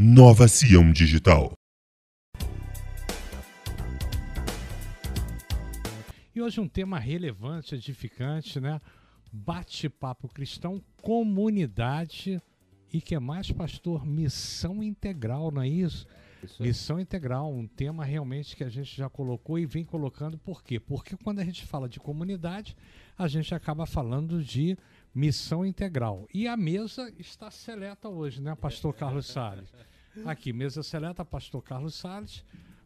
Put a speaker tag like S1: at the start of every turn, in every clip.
S1: Nova Sião Digital.
S2: E hoje um tema relevante, edificante, né? Bate-papo cristão, comunidade e que mais, pastor? Missão integral, não é isso? isso Missão integral, um tema realmente que a gente já colocou e vem colocando. Por quê? Porque quando a gente fala de comunidade, a gente acaba falando de missão integral. E a mesa está seleta hoje, né, pastor Carlos Salles? Aqui, mesa seleta, pastor Carlos Salles,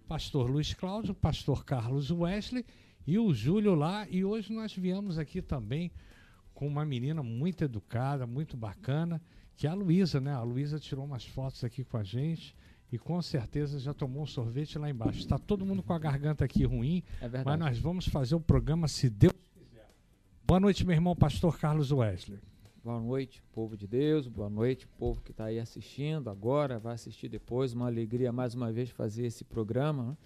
S2: pastor Luiz Cláudio, pastor Carlos Wesley e o Júlio lá. E hoje nós viemos aqui também com uma menina muito educada, muito bacana, que é a Luísa, né? A Luísa tirou umas fotos aqui com a gente e com certeza já tomou um sorvete lá embaixo. Está todo mundo com a garganta aqui ruim, é mas nós vamos fazer o programa se Deus. Boa noite, meu irmão, pastor Carlos Wesley.
S3: Boa noite, povo de Deus. Boa noite, povo que está aí assistindo agora, vai assistir depois. Uma alegria mais uma vez fazer esse programa. Né?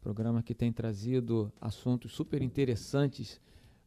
S3: Programa que tem trazido assuntos super interessantes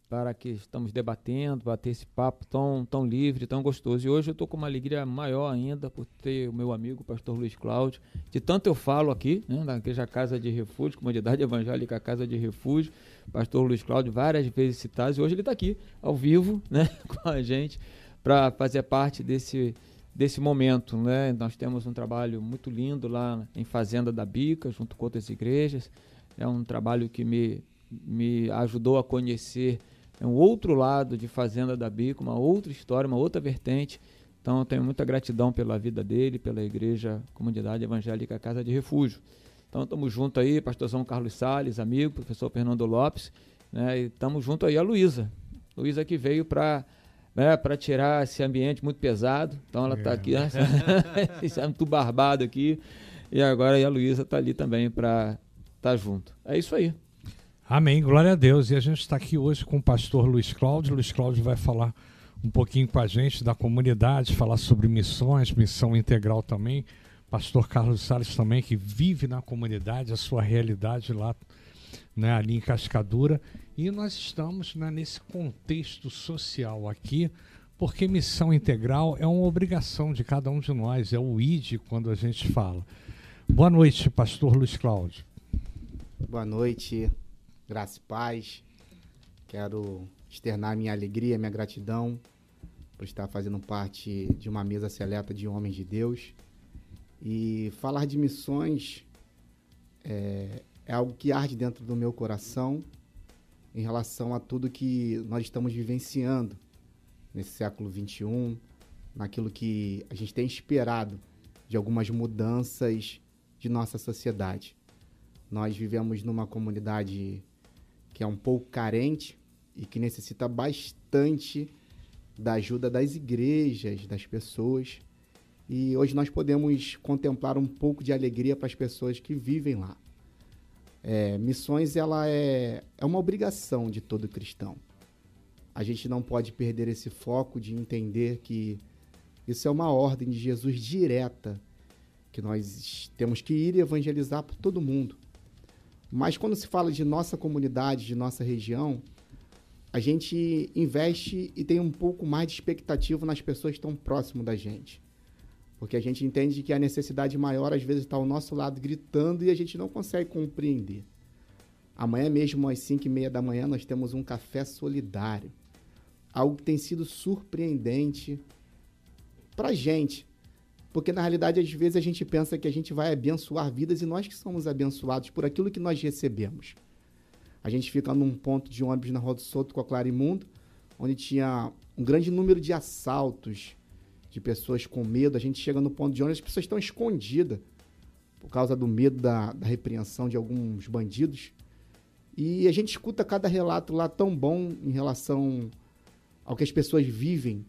S3: para que estamos debatendo, bater esse papo tão, tão livre, tão gostoso. E hoje eu estou com uma alegria maior ainda por ter o meu amigo, pastor Luiz Cláudio. De tanto eu falo aqui, né, na igreja Casa de Refúgio, Comunidade Evangélica Casa de Refúgio, pastor Luiz Cláudio, várias vezes citado, e hoje ele está aqui, ao vivo, né, com a gente para fazer parte desse, desse momento. Né? Nós temos um trabalho muito lindo lá em Fazenda da Bica, junto com outras igrejas. É um trabalho que me, me ajudou a conhecer um outro lado de Fazenda da Bica, uma outra história, uma outra vertente. Então eu tenho muita gratidão pela vida dele, pela igreja, comunidade evangélica Casa de Refúgio. Então estamos junto aí, pastorzão Carlos Sales, amigo, professor Fernando Lopes, né? E estamos junto aí a Luísa. Luísa que veio para né, para tirar esse ambiente muito pesado. Então ela está é. aqui, né, é muito barbado aqui. E agora a Luísa está ali também para estar tá junto. É isso aí.
S2: Amém, glória a Deus. E a gente está aqui hoje com o pastor Luiz Cláudio. Luiz Cláudio vai falar um pouquinho com a gente da comunidade, falar sobre missões, missão integral também. Pastor Carlos Salles também, que vive na comunidade, a sua realidade lá, né, ali em Cascadura. E nós estamos né, nesse contexto social aqui, porque missão integral é uma obrigação de cada um de nós, é o ID quando a gente fala. Boa noite, pastor Luiz Cláudio.
S4: Boa noite, graça e paz. Quero externar minha alegria, minha gratidão por estar fazendo parte de uma mesa seleta de homens de Deus. E falar de missões é, é algo que arde dentro do meu coração em relação a tudo que nós estamos vivenciando nesse século XXI, naquilo que a gente tem esperado de algumas mudanças de nossa sociedade. Nós vivemos numa comunidade que é um pouco carente e que necessita bastante da ajuda das igrejas, das pessoas. E hoje nós podemos contemplar um pouco de alegria para as pessoas que vivem lá. É, missões ela é, é uma obrigação de todo cristão. A gente não pode perder esse foco de entender que isso é uma ordem de Jesus direta, que nós temos que ir evangelizar por todo mundo. Mas quando se fala de nossa comunidade, de nossa região, a gente investe e tem um pouco mais de expectativa nas pessoas que estão próximo da gente. Porque a gente entende que a necessidade maior às vezes está ao nosso lado gritando e a gente não consegue compreender. Amanhã mesmo, às 5 e meia da manhã, nós temos um café solidário. Algo que tem sido surpreendente para gente. Porque, na realidade, às vezes a gente pensa que a gente vai abençoar vidas e nós que somos abençoados por aquilo que nós recebemos. A gente fica num ponto de ônibus na Rua do Soto com a Clarimundo, onde tinha um grande número de assaltos, de pessoas com medo. A gente chega no ponto de onde as pessoas estão escondidas por causa do medo da, da repreensão de alguns bandidos. E a gente escuta cada relato lá tão bom em relação ao que as pessoas vivem,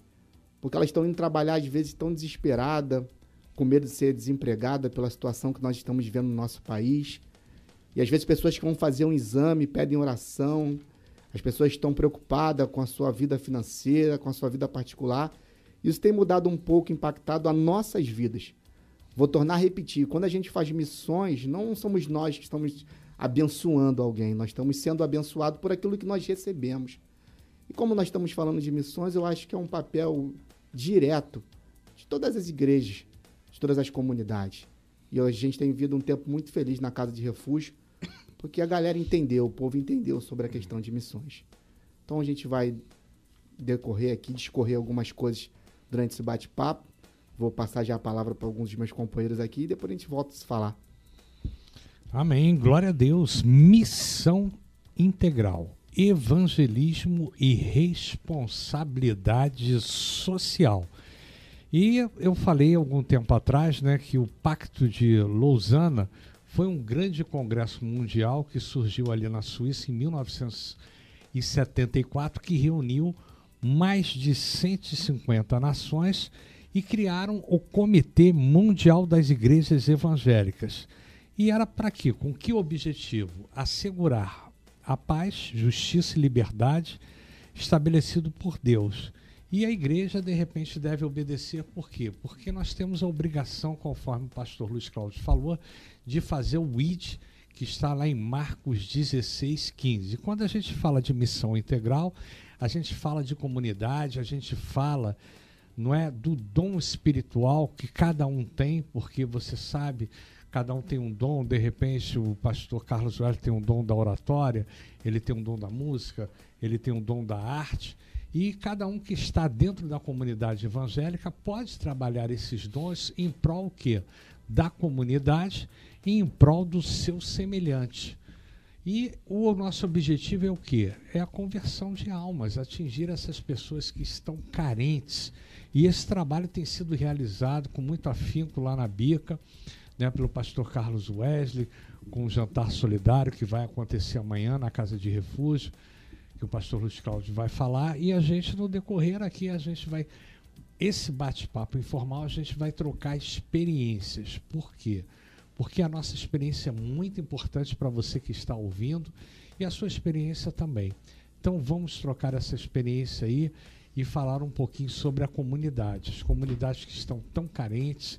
S4: porque elas estão indo trabalhar, às vezes, tão desesperadas, com medo de ser desempregada pela situação que nós estamos vivendo no nosso país. E às vezes pessoas que vão fazer um exame pedem oração, as pessoas estão preocupadas com a sua vida financeira, com a sua vida particular, isso tem mudado um pouco, impactado as nossas vidas. Vou tornar a repetir: quando a gente faz missões, não somos nós que estamos abençoando alguém, nós estamos sendo abençoados por aquilo que nós recebemos. E como nós estamos falando de missões, eu acho que é um papel direto de todas as igrejas, de todas as comunidades. E a gente tem vivido um tempo muito feliz na Casa de Refúgio, porque a galera entendeu, o povo entendeu sobre a questão de missões. Então a gente vai decorrer aqui, discorrer algumas coisas durante esse bate-papo. Vou passar já a palavra para alguns dos meus companheiros aqui e depois a gente volta a se falar.
S2: Amém. Glória a Deus. Missão integral. Evangelismo e responsabilidade social. E eu falei algum tempo atrás né, que o Pacto de Lausanne foi um grande congresso mundial que surgiu ali na Suíça em 1974, que reuniu mais de 150 nações e criaram o Comitê Mundial das Igrejas Evangélicas. E era para quê? Com que objetivo? Assegurar a paz, justiça e liberdade estabelecido por Deus. E a igreja, de repente, deve obedecer por quê? Porque nós temos a obrigação, conforme o pastor Luiz Cláudio falou, de fazer o ID, que está lá em Marcos 16, 15. E quando a gente fala de missão integral, a gente fala de comunidade, a gente fala não é do dom espiritual que cada um tem, porque você sabe, cada um tem um dom, de repente o pastor Carlos Joel tem um dom da oratória, ele tem um dom da música, ele tem um dom da arte, e cada um que está dentro da comunidade evangélica pode trabalhar esses dons em prol quê? da comunidade e em prol do seu semelhante. E o nosso objetivo é o quê? É a conversão de almas, atingir essas pessoas que estão carentes e esse trabalho tem sido realizado com muito afinco lá na Bica, né, pelo pastor Carlos Wesley, com o jantar solidário que vai acontecer amanhã na Casa de Refúgio, que o pastor Luiz Cláudio vai falar, e a gente, no decorrer aqui, a gente vai. Esse bate-papo informal, a gente vai trocar experiências. Por quê? Porque a nossa experiência é muito importante para você que está ouvindo e a sua experiência também. Então vamos trocar essa experiência aí e falar um pouquinho sobre a comunidade, as comunidades que estão tão carentes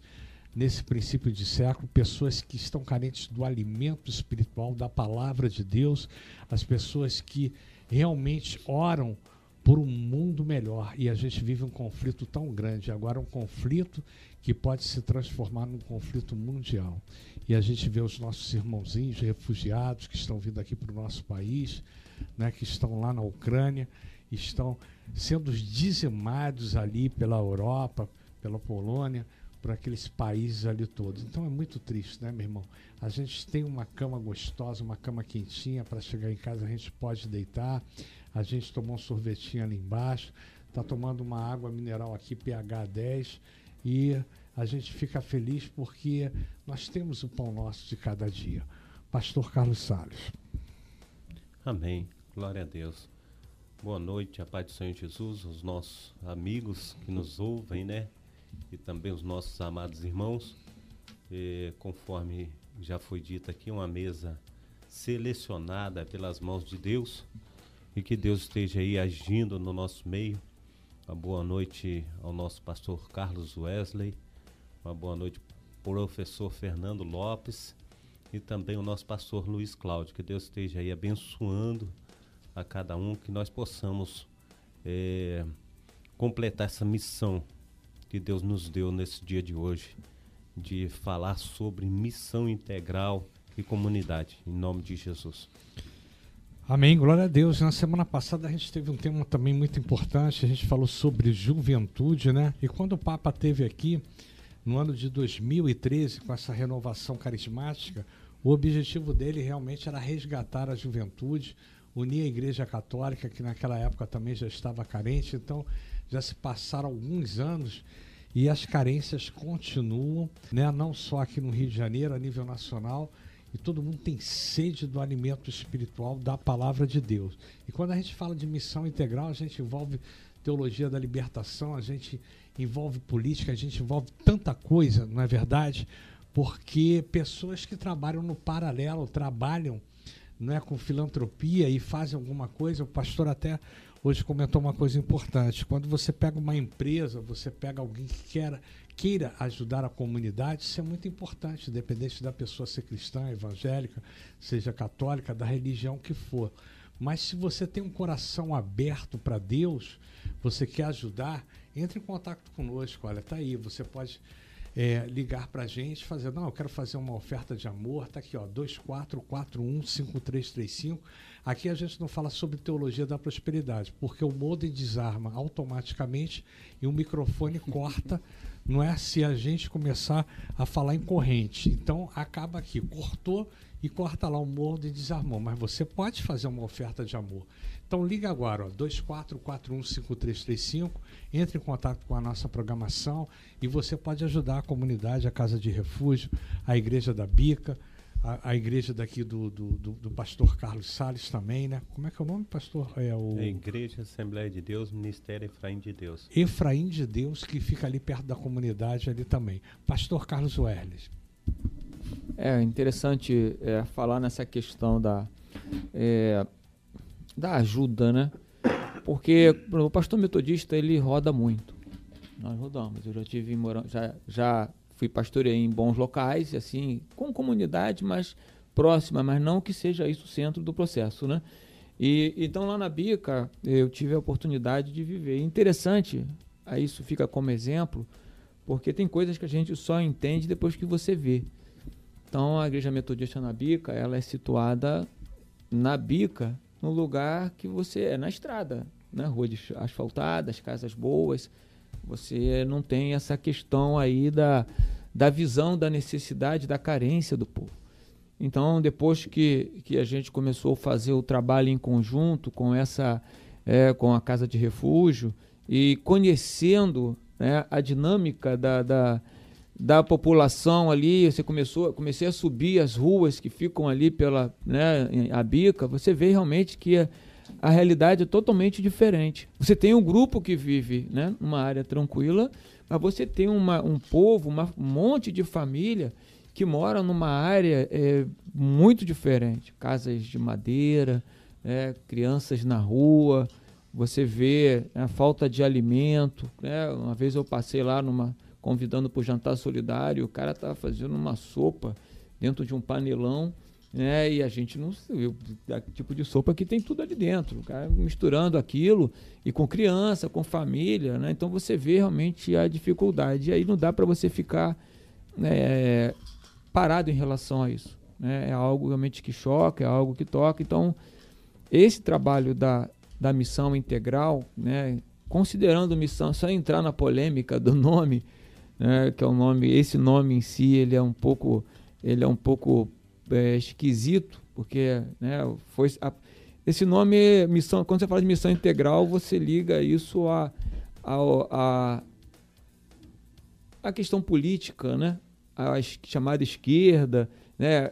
S2: nesse princípio de século, pessoas que estão carentes do alimento espiritual, da palavra de Deus, as pessoas que realmente oram por um mundo melhor. E a gente vive um conflito tão grande, agora um conflito que pode se transformar num conflito mundial. E a gente vê os nossos irmãozinhos refugiados que estão vindo aqui para o nosso país, né, que estão lá na Ucrânia, estão sendo dizimados ali pela Europa, pela Polônia, por aqueles países ali todos. Então é muito triste, né, meu irmão? A gente tem uma cama gostosa, uma cama quentinha para chegar em casa, a gente pode deitar. A gente tomou um sorvetinho ali embaixo, está tomando uma água mineral aqui, pH 10, e a gente fica feliz porque nós temos o pão nosso de cada dia. Pastor Carlos Salles.
S5: Amém. Glória a Deus. Boa noite, a paz do Senhor Jesus, os nossos amigos que nos ouvem, né? E também os nossos amados irmãos. E, conforme já foi dito aqui, uma mesa selecionada pelas mãos de Deus e que Deus esteja aí agindo no nosso meio. Uma boa noite ao nosso pastor Carlos Wesley, uma boa noite professor Fernando Lopes e também o nosso pastor Luiz Cláudio. Que Deus esteja aí abençoando a cada um, que nós possamos é, completar essa missão que Deus nos deu nesse dia de hoje, de falar sobre missão integral e comunidade, em nome de Jesus.
S2: Amém, glória a Deus. Na semana passada a gente teve um tema também muito importante, a gente falou sobre juventude, né? E quando o Papa teve aqui, no ano de 2013, com essa renovação carismática, o objetivo dele realmente era resgatar a juventude, unir a Igreja Católica, que naquela época também já estava carente, então já se passaram alguns anos e as carências continuam, né? não só aqui no Rio de Janeiro, a nível nacional, e todo mundo tem sede do alimento espiritual da palavra de Deus. E quando a gente fala de missão integral, a gente envolve teologia da libertação, a gente envolve política, a gente envolve tanta coisa, não é verdade? Porque pessoas que trabalham no paralelo, trabalham não é, com filantropia e fazem alguma coisa. O pastor até hoje comentou uma coisa importante. Quando você pega uma empresa, você pega alguém que quer, queira ajudar a comunidade, isso é muito importante, independente da pessoa ser cristã, evangélica, seja católica, da religião que for. Mas se você tem um coração aberto para Deus, você quer ajudar, entre em contato conosco. Olha, tá aí, você pode é, ligar para a gente, fazer, não, eu quero fazer uma oferta de amor, tá aqui, ó, 24415335. Aqui a gente não fala sobre teologia da prosperidade, porque o modem desarma automaticamente e o microfone corta, não é se a gente começar a falar em corrente. Então acaba aqui, cortou e corta lá o modem e desarmou, mas você pode fazer uma oferta de amor. Então liga agora, ó, 24415335, entre em contato com a nossa programação e você pode ajudar a comunidade, a Casa de Refúgio, a Igreja da Bica, a, a igreja daqui do, do, do, do, pastor Carlos Salles também, né? Como é que é o nome, pastor?
S5: É o... É igreja Assembleia de Deus, Ministério Efraim de Deus.
S2: Efraim de Deus, que fica ali perto da comunidade ali também. Pastor Carlos Werles.
S3: É interessante é, falar nessa questão da... É, da ajuda, né? Porque o pastor metodista ele roda muito. Nós rodamos. Eu já tive já já fui pastoreei em bons locais, assim, com comunidade, mas próxima, mas não que seja isso o centro do processo, né? E então lá na Bica eu tive a oportunidade de viver. Interessante, aí isso fica como exemplo, porque tem coisas que a gente só entende depois que você vê. Então a igreja metodista na Bica, ela é situada na Bica, no lugar que você é na estrada, na rua asfaltada, as casas boas. Você não tem essa questão aí da, da visão da necessidade, da carência do povo. Então, depois que, que a gente começou a fazer o trabalho em conjunto com essa é, com a Casa de Refúgio e conhecendo né, a dinâmica da, da, da população ali, você começou, comecei a subir as ruas que ficam ali pela né, a bica, você vê realmente que a, realidade é totalmente diferente. Você tem um grupo que vive né, numa área tranquila, mas você tem uma, um povo, uma, um monte de família que mora numa área é, muito diferente. Casas de madeira, é, crianças na rua, você vê a falta de alimento. Né? Uma vez eu passei lá numa convidando para o jantar solidário, o cara estava fazendo uma sopa dentro de um panelão, né? E a gente não viu tipo de sopa que tem tudo ali dentro, o cara misturando aquilo e com criança, com família, né? Então você vê realmente a dificuldade. E aí não dá para você ficar né, parado em relação a isso. Né? É algo realmente que choca, é algo que toca. Então esse trabalho da, da missão integral, né? Considerando missão, só entrar na polêmica do nome, né, que é um nome, esse nome em si ele é um pouco, ele é um pouco é, esquisito, porque né, foi a, esse nome missão, quando você fala de missão integral, você liga isso a a, a, a questão política, né? A chamada esquerda, né?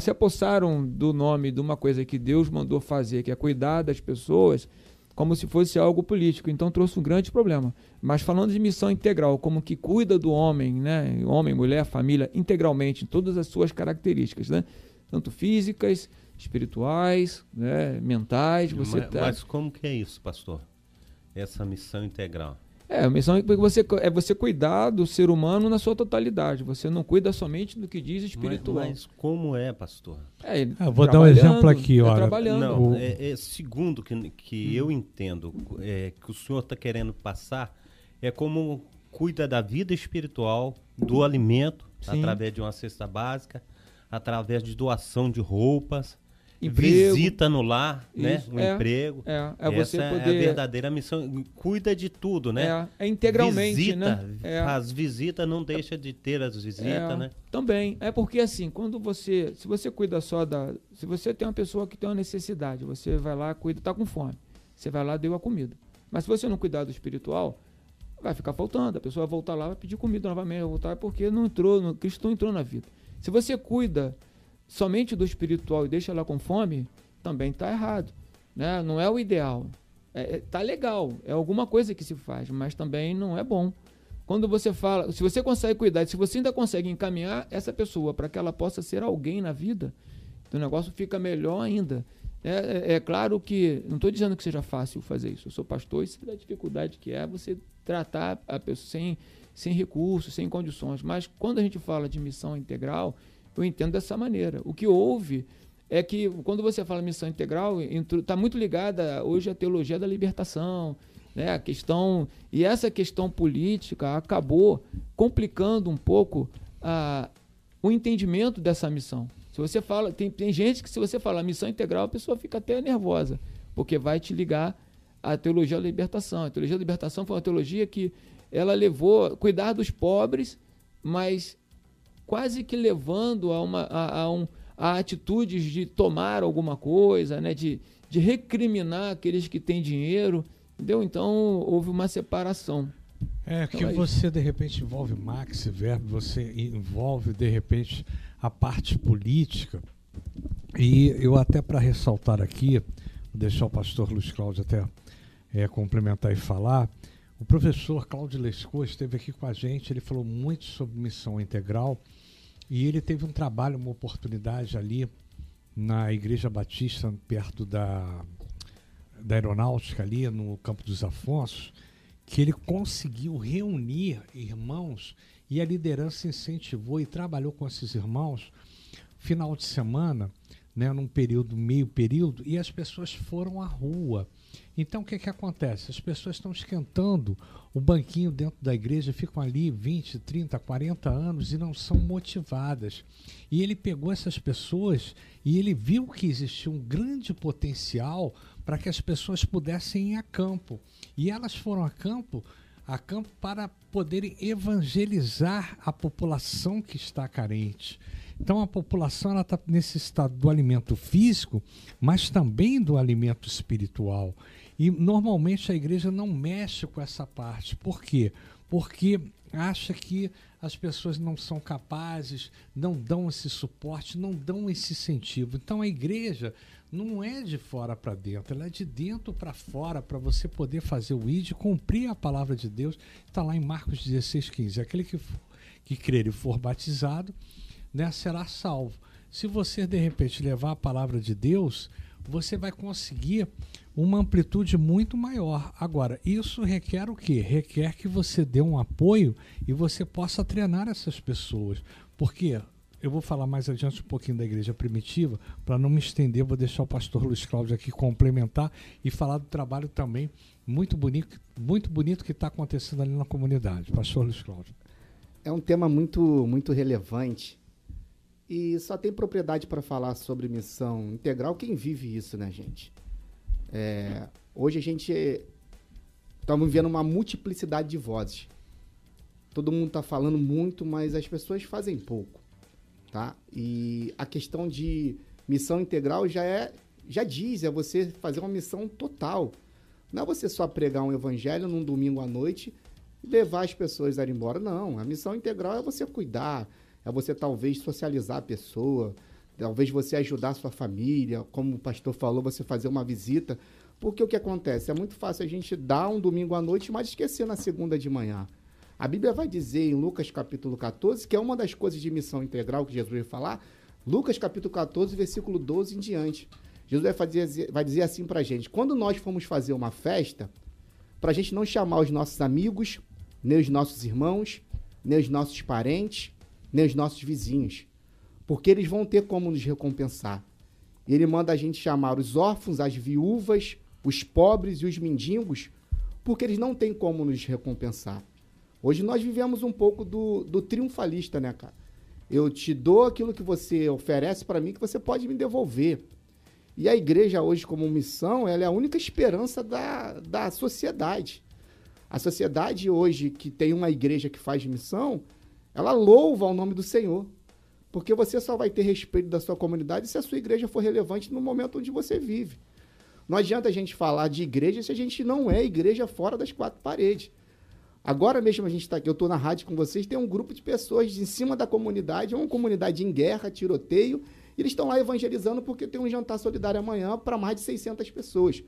S3: Se apossaram do nome de uma coisa que Deus mandou fazer, que é cuidar das pessoas, como se fosse algo político. Então trouxe um grande problema. Mas falando de missão integral, como que cuida do homem, né? Homem, mulher, família, integralmente, em todas as suas características, né? Tanto físicas, espirituais, né? mentais. Você
S5: mas, tá... mas como que é isso, pastor? Essa missão integral?
S3: É, a missão é você, é você cuidar do ser humano na sua totalidade. Você não cuida somente do que diz espiritual.
S5: Mas, mas como é, pastor?
S2: É, ah, vou dar um exemplo aqui,
S3: é
S2: olha.
S3: Trabalhando.
S5: Não, é, é, segundo que, que hum. eu entendo é, que o senhor está querendo passar, é como cuida da vida espiritual, do alimento, Sim. através de uma cesta básica, através de doação de roupas, emprego, visita no lar, né? isso, né? Um é, emprego.
S3: É, é você
S5: Essa
S3: poder...
S5: é a verdadeira missão. Cuida de tudo, né?
S3: É, é integralmente,
S5: visita,
S3: né?
S5: É. As visitas não deixa de ter as visitas, é, né?
S3: Também. É porque assim, quando você, se você cuida só da, se você tem uma pessoa que tem uma necessidade, você vai lá, cuida, tá com fome. Você vai lá, deu a comida. Mas se você não cuidar do espiritual, vai ficar faltando. A pessoa vai voltar lá, vai pedir comida novamente, vai voltar porque não entrou, Cristo não entrou na vida. Se você cuida somente do espiritual e deixa ela com fome, também está errado. Né? Não é o ideal. É, é, tá legal, é alguma coisa que se faz, mas também não é bom. Quando você fala, se você consegue cuidar, se você ainda consegue encaminhar essa pessoa para que ela possa ser alguém na vida, o negócio fica melhor ainda. É, é, é claro que, não estou dizendo que seja fácil fazer isso, eu sou pastor e sei da dificuldade que é você tratar a pessoa sem, sem recursos, sem condições, mas quando a gente fala de missão integral, eu entendo dessa maneira. O que houve é que, quando você fala missão integral, está muito ligada hoje à teologia da libertação, Né? A questão e essa questão política acabou complicando um pouco a, o entendimento dessa missão. Se você fala, tem, tem gente que se você fala missão integral, a pessoa fica até nervosa, porque vai te ligar à teologia da libertação. A teologia da libertação foi uma teologia que ela levou cuidar dos pobres, mas quase que levando a uma a, a, um, a atitudes de tomar alguma coisa, né, de, de recriminar aqueles que têm dinheiro, entendeu? Então houve uma separação.
S2: É que então, você de repente envolve Max Verbo, você envolve de repente a parte política. E eu até para ressaltar aqui, vou deixar o pastor Luiz Cláudio até é, complementar e falar. O professor Cláudio Lescou esteve aqui com a gente, ele falou muito sobre missão integral e ele teve um trabalho, uma oportunidade ali na Igreja Batista, perto da, da Aeronáutica, ali no Campo dos Afonsos, que ele conseguiu reunir irmãos e a liderança incentivou e trabalhou com esses irmãos final de semana, né, num período, meio período, e as pessoas foram à rua. Então o que, que acontece? As pessoas estão esquentando o banquinho dentro da igreja, ficam ali 20, 30, 40 anos e não são motivadas. E ele pegou essas pessoas e ele viu que existia um grande potencial para que as pessoas pudessem ir a campo. E elas foram a campo a campo para poderem evangelizar a população que está carente. Então a população está necessitada do alimento físico, mas também do alimento espiritual. E normalmente a igreja não mexe com essa parte. Por quê? Porque acha que as pessoas não são capazes, não dão esse suporte, não dão esse incentivo. Então a igreja não é de fora para dentro, ela é de dentro para fora para você poder fazer o ID, cumprir a palavra de Deus. Está lá em Marcos 16, 15. Aquele que, que crer e for batizado né, será salvo. Se você de repente levar a palavra de Deus, você vai conseguir uma amplitude muito maior. Agora, isso requer o quê? Requer que você dê um apoio e você possa treinar essas pessoas. Porque eu vou falar mais adiante um pouquinho da igreja primitiva, para não me estender, vou deixar o pastor Luiz Cláudio aqui complementar e falar do trabalho também muito bonito, muito bonito que está acontecendo ali na comunidade. Pastor Luiz Cláudio.
S4: É um tema muito, muito relevante e só tem propriedade para falar sobre missão integral quem vive isso, né, gente? É, hoje a gente estamos vendo uma multiplicidade de vozes. Todo mundo está falando muito, mas as pessoas fazem pouco tá? E a questão de missão integral já é, já diz, é você fazer uma missão total. Não é você só pregar um evangelho num domingo à noite e levar as pessoas a ir embora. Não, a missão integral é você cuidar, é você talvez socializar a pessoa, talvez você ajudar a sua família, como o pastor falou, você fazer uma visita. Porque o que acontece? É muito fácil a gente dar um domingo à noite, mas esquecer na segunda de manhã. A Bíblia vai dizer em Lucas capítulo 14, que é uma das coisas de missão integral que Jesus vai falar, Lucas capítulo 14, versículo 12 em diante. Jesus vai, fazer, vai dizer assim para a gente: quando nós formos fazer uma festa, para a gente não chamar os nossos amigos, nem os nossos irmãos, nem os nossos parentes, nem os nossos vizinhos, porque eles vão ter como nos recompensar. Ele manda a gente chamar os órfãos, as viúvas, os pobres e os mendigos, porque eles não têm como nos recompensar. Hoje nós vivemos um pouco do, do triunfalista, né, cara? Eu te dou aquilo que você oferece para mim que você pode me devolver. E a igreja hoje, como missão, ela é a única esperança da, da sociedade. A sociedade hoje, que tem uma igreja que faz missão, ela louva o nome do Senhor. Porque você só vai ter respeito da sua comunidade se a sua igreja for relevante no momento onde você vive. Não adianta a gente falar de igreja se a gente não é igreja fora das quatro paredes. Agora mesmo a gente está aqui, eu estou na rádio com vocês, tem um grupo de pessoas em cima da comunidade, é uma comunidade em guerra, tiroteio, e eles estão lá evangelizando porque tem um jantar solidário amanhã para mais de 600 pessoas.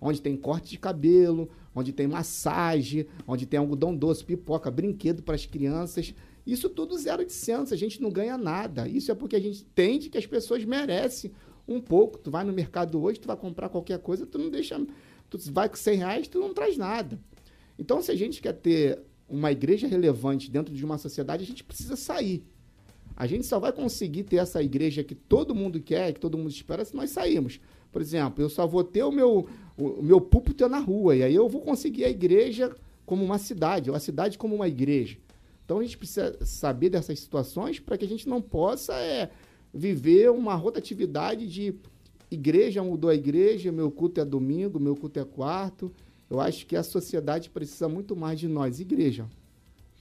S4: Onde tem corte de cabelo, onde tem massagem, onde tem algodão doce, pipoca, brinquedo para as crianças. Isso tudo zero de a gente não ganha nada. Isso é porque a gente entende que as pessoas merecem um pouco. Tu vai no mercado hoje, tu vai comprar qualquer coisa, tu não deixa. Tu vai com 100 reais, tu não traz nada. Então, se a gente quer ter uma igreja relevante dentro de uma sociedade, a gente precisa sair. A gente só vai conseguir ter essa igreja que todo mundo quer, que todo mundo espera, se nós sairmos. Por exemplo, eu só vou ter o meu, o, meu púlpito na rua, e aí eu vou conseguir a igreja como uma cidade, ou a cidade como uma igreja. Então a gente precisa saber dessas situações para que a gente não possa é, viver uma rotatividade de igreja mudou a igreja, meu culto é domingo, meu culto é quarto. Eu acho que a sociedade precisa muito mais de nós, igreja,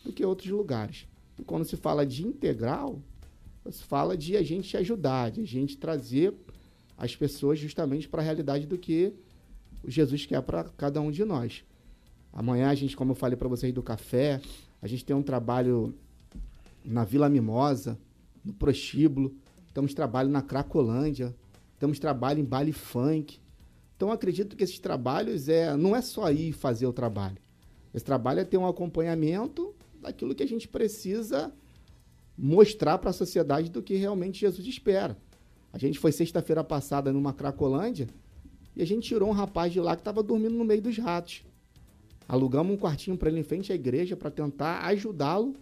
S4: do que outros lugares. E quando se fala de integral, se fala de a gente ajudar, de a gente trazer as pessoas justamente para a realidade do que Jesus quer para cada um de nós. Amanhã a gente, como eu falei para vocês do café, a gente tem um trabalho na Vila Mimosa, no Prostíbulo, temos trabalho na Cracolândia, temos trabalho em baile funk. Então acredito que esses trabalhos é não é só ir fazer o trabalho. Esse trabalho é ter um acompanhamento daquilo que a gente precisa mostrar para a sociedade do que realmente Jesus espera. A gente foi sexta-feira passada numa Cracolândia e a gente tirou um rapaz de lá que estava dormindo no meio dos ratos. Alugamos um quartinho para ele em frente à igreja para tentar ajudá-lo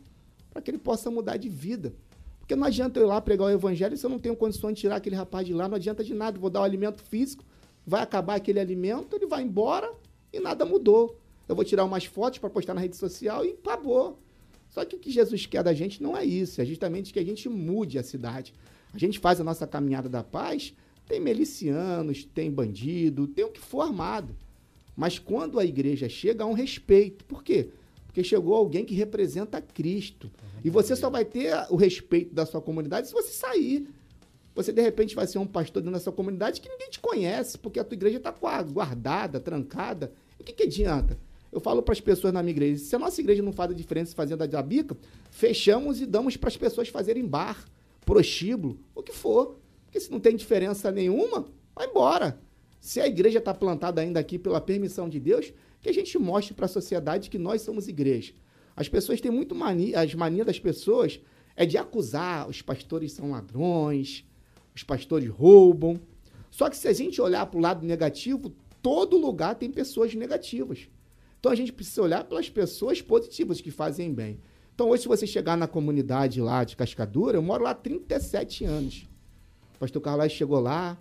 S4: para que ele possa mudar de vida. Porque não adianta eu ir lá pregar o evangelho se eu não tenho condições de tirar aquele rapaz de lá, não adianta de nada. vou dar o alimento físico, vai acabar aquele alimento, ele vai embora e nada mudou. Eu vou tirar umas fotos para postar na rede social e acabou. Só que o que Jesus quer da gente não é isso, é justamente que a gente mude a cidade. A gente faz a nossa caminhada da paz, tem milicianos, tem bandido, tem o que for armado. Mas quando a igreja chega, há um respeito. Por quê? Porque chegou alguém que representa Cristo. E você só vai ter o respeito da sua comunidade se você sair. Você, de repente, vai ser um pastor dentro da sua comunidade que ninguém te conhece, porque a tua igreja está guardada, trancada. O que, que adianta? Eu falo para as pessoas na minha igreja, se a nossa igreja não faz a diferença fazendo a bica, fechamos e damos para as pessoas fazerem bar, prostíbulo, o que for. Porque se não tem diferença nenhuma, vai embora. Se a igreja está plantada ainda aqui pela permissão de Deus, que a gente mostre para a sociedade que nós somos igreja. As pessoas têm muito mania, as manias das pessoas é de acusar, os pastores são ladrões, os pastores roubam. Só que se a gente olhar para o lado negativo, todo lugar tem pessoas negativas. Então a gente precisa olhar pelas pessoas positivas que fazem bem. Então hoje, se você chegar na comunidade lá de Cascadura, eu moro lá há 37 anos. O pastor Carlos chegou lá.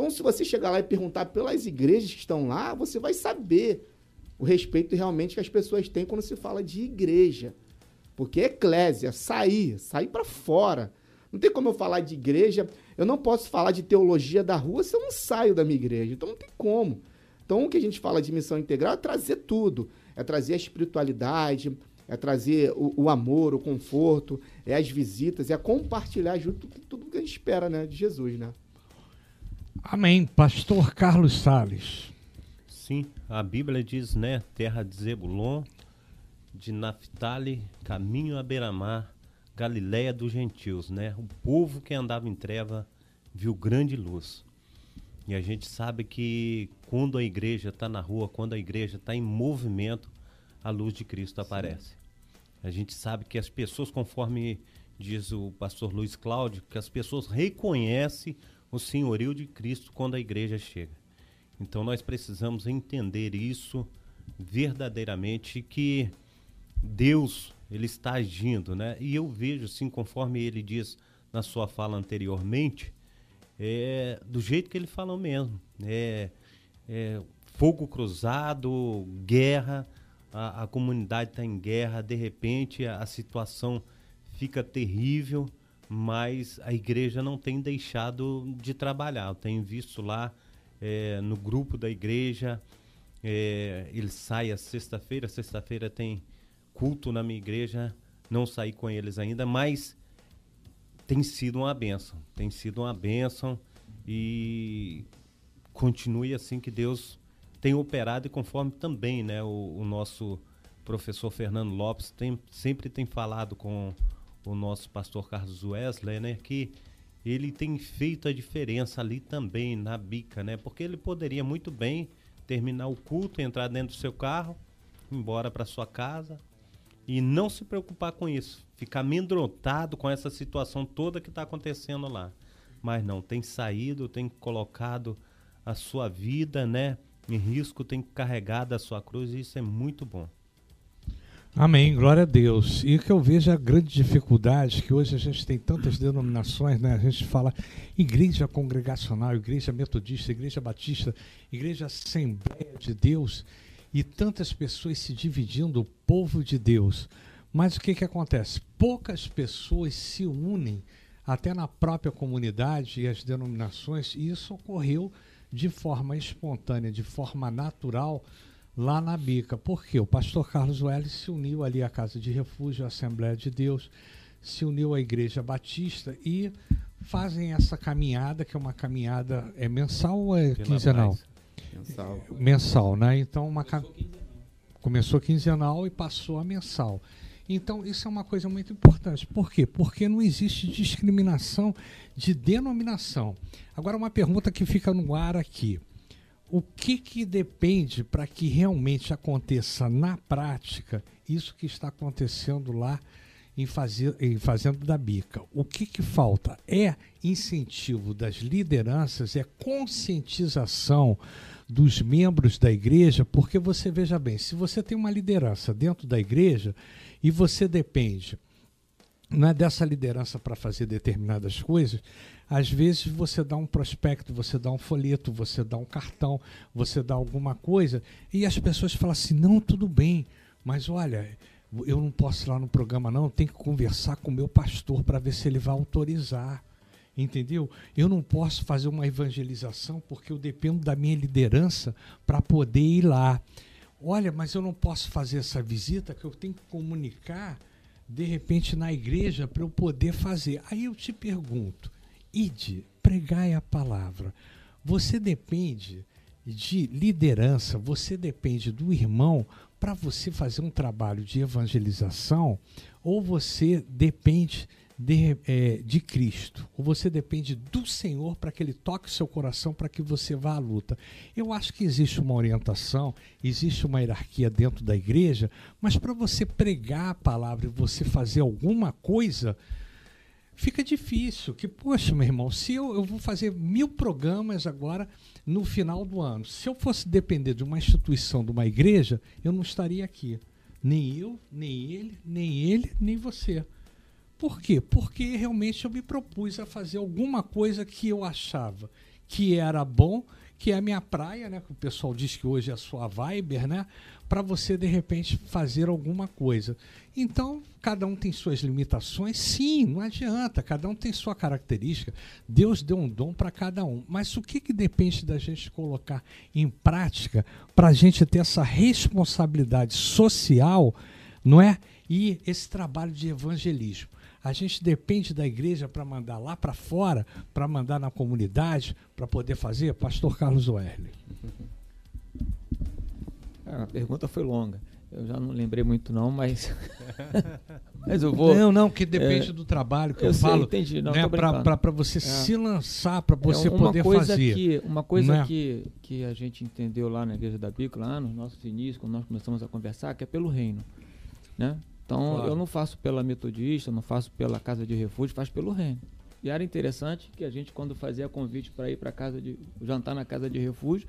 S4: Então, se você chegar lá e perguntar pelas igrejas que estão lá, você vai saber o respeito realmente que as pessoas têm quando se fala de igreja. Porque eclésia, sair, sair para fora. Não tem como eu falar de igreja, eu não posso falar de teologia da rua se eu não saio da minha igreja. Então não tem como. Então o que a gente fala de missão integral é trazer tudo. É trazer a espiritualidade, é trazer o, o amor, o conforto, é as visitas, é compartilhar junto tudo que a gente espera né, de Jesus, né?
S2: Amém. Pastor Carlos Sales.
S5: Sim, a Bíblia diz, né? Terra de Zebulon, de Naphtali, caminho a beira-mar, Galiléia dos gentios, né? O povo que andava em treva viu grande luz. E a gente sabe que quando a igreja está na rua, quando a igreja está em movimento, a luz de Cristo aparece. Sim. A gente sabe que as pessoas, conforme diz o pastor Luiz Cláudio, que as pessoas reconhecem o senhorio de Cristo quando a igreja chega. Então nós precisamos entender isso verdadeiramente que Deus ele está agindo, né? E eu vejo assim, conforme ele diz na sua fala anteriormente, é do jeito que ele falou mesmo, é, é fogo cruzado, guerra, a, a comunidade está em guerra, de repente a, a situação fica terrível, mas a igreja não tem deixado de trabalhar. Eu tenho visto lá é, no grupo da igreja. É, ele sai a sexta-feira. Sexta-feira tem culto na minha igreja. Não saí com eles ainda, mas tem sido uma benção. Tem sido uma benção e continue assim que Deus tem operado e conforme também, né, o, o nosso professor Fernando Lopes tem, sempre tem falado com o nosso pastor Carlos Wesley, né, que ele tem feito a diferença ali também na bica, né? Porque ele poderia muito bem terminar o culto, entrar dentro do seu carro, ir embora para sua casa e não se preocupar com isso, ficar amedrontado com essa situação toda que está acontecendo lá. Mas não, tem saído, tem colocado a sua vida, né, em risco, tem carregado a sua cruz e isso é muito bom.
S2: Amém, glória a Deus. E o que eu vejo é a grande dificuldade que hoje a gente tem tantas denominações, né? A gente fala igreja congregacional, igreja metodista, igreja batista, igreja Assembleia de Deus, e tantas pessoas se dividindo o povo de Deus. Mas o que, que acontece? Poucas pessoas se unem até na própria comunidade e as denominações, e isso ocorreu de forma espontânea, de forma natural, lá na Bica. Por quê? O pastor Carlos Welles se uniu ali à Casa de Refúgio, à Assembleia de Deus, se uniu à Igreja Batista e fazem essa caminhada, que é uma caminhada é mensal ou é
S5: Pela
S2: quinzenal?
S4: Mensal.
S2: Mensal, né? Então uma ca- começou quinzenal e passou a mensal. Então isso é uma coisa muito importante. Por quê? Porque não existe discriminação de denominação. Agora uma pergunta que fica no ar aqui. O que que depende para que realmente aconteça na prática isso que está acontecendo lá em, fazer, em Fazenda da Bica? O que que falta? É incentivo das lideranças, é conscientização dos membros da igreja, porque você veja bem, se você tem uma liderança dentro da igreja e você depende não é dessa liderança para fazer determinadas coisas, às vezes você dá um prospecto, você dá um folheto, você dá um cartão, você dá alguma coisa, e as pessoas falam assim: não, tudo bem, mas olha, eu não posso ir lá no programa, não, eu tenho que conversar com o meu pastor para ver se ele vai autorizar. Entendeu? Eu não posso fazer uma evangelização porque eu dependo da minha liderança para poder ir lá. Olha, mas eu não posso fazer essa visita que eu tenho que comunicar de repente na igreja para eu poder fazer. Aí eu te pergunto, ide, pregai a palavra. Você depende de liderança, você depende do irmão para você fazer um trabalho de evangelização, ou você depende de, eh, de Cristo, ou você depende do Senhor para que Ele toque o seu coração para que você vá à luta. Eu acho que existe uma orientação, existe uma hierarquia dentro da igreja, mas para você pregar a palavra e você fazer alguma coisa, fica difícil. Que, poxa, meu irmão, se eu, eu vou fazer mil programas agora no final do ano, se eu fosse depender de uma instituição, de uma igreja, eu não estaria aqui. Nem eu, nem ele, nem ele, nem você. Por quê? Porque realmente eu me propus a fazer alguma coisa que eu achava que era bom, que é a minha praia, né? Que o pessoal diz que hoje é a sua Viber, né? Para você de repente fazer alguma coisa. Então, cada um tem suas limitações, sim, não adianta, cada um tem sua característica. Deus deu um dom para cada um. Mas o que, que depende da gente colocar em prática para a gente ter essa responsabilidade social, não é? E esse trabalho de evangelismo. A gente depende da igreja para mandar lá para fora, para mandar na comunidade, para poder fazer? Pastor Carlos Werley.
S3: Ah, A pergunta foi longa. Eu já não lembrei muito não, mas mas eu vou
S2: Não, não, que depende do trabalho que eu,
S3: eu sei,
S2: falo.
S3: entendi, não,
S2: né, para você se lançar, para você
S3: é uma
S2: poder
S3: coisa
S2: fazer.
S3: Que, uma coisa
S2: né?
S3: que, que a gente entendeu lá na Igreja da Bico, lá nos nossos inícios, quando nós começamos a conversar, que é pelo reino. Né? Então,
S2: Claro.
S3: eu não faço pela metodista, não faço pela casa de refúgio, faço pelo reino. E era interessante que a gente, quando fazia convite para ir para casa de jantar na casa de refúgio,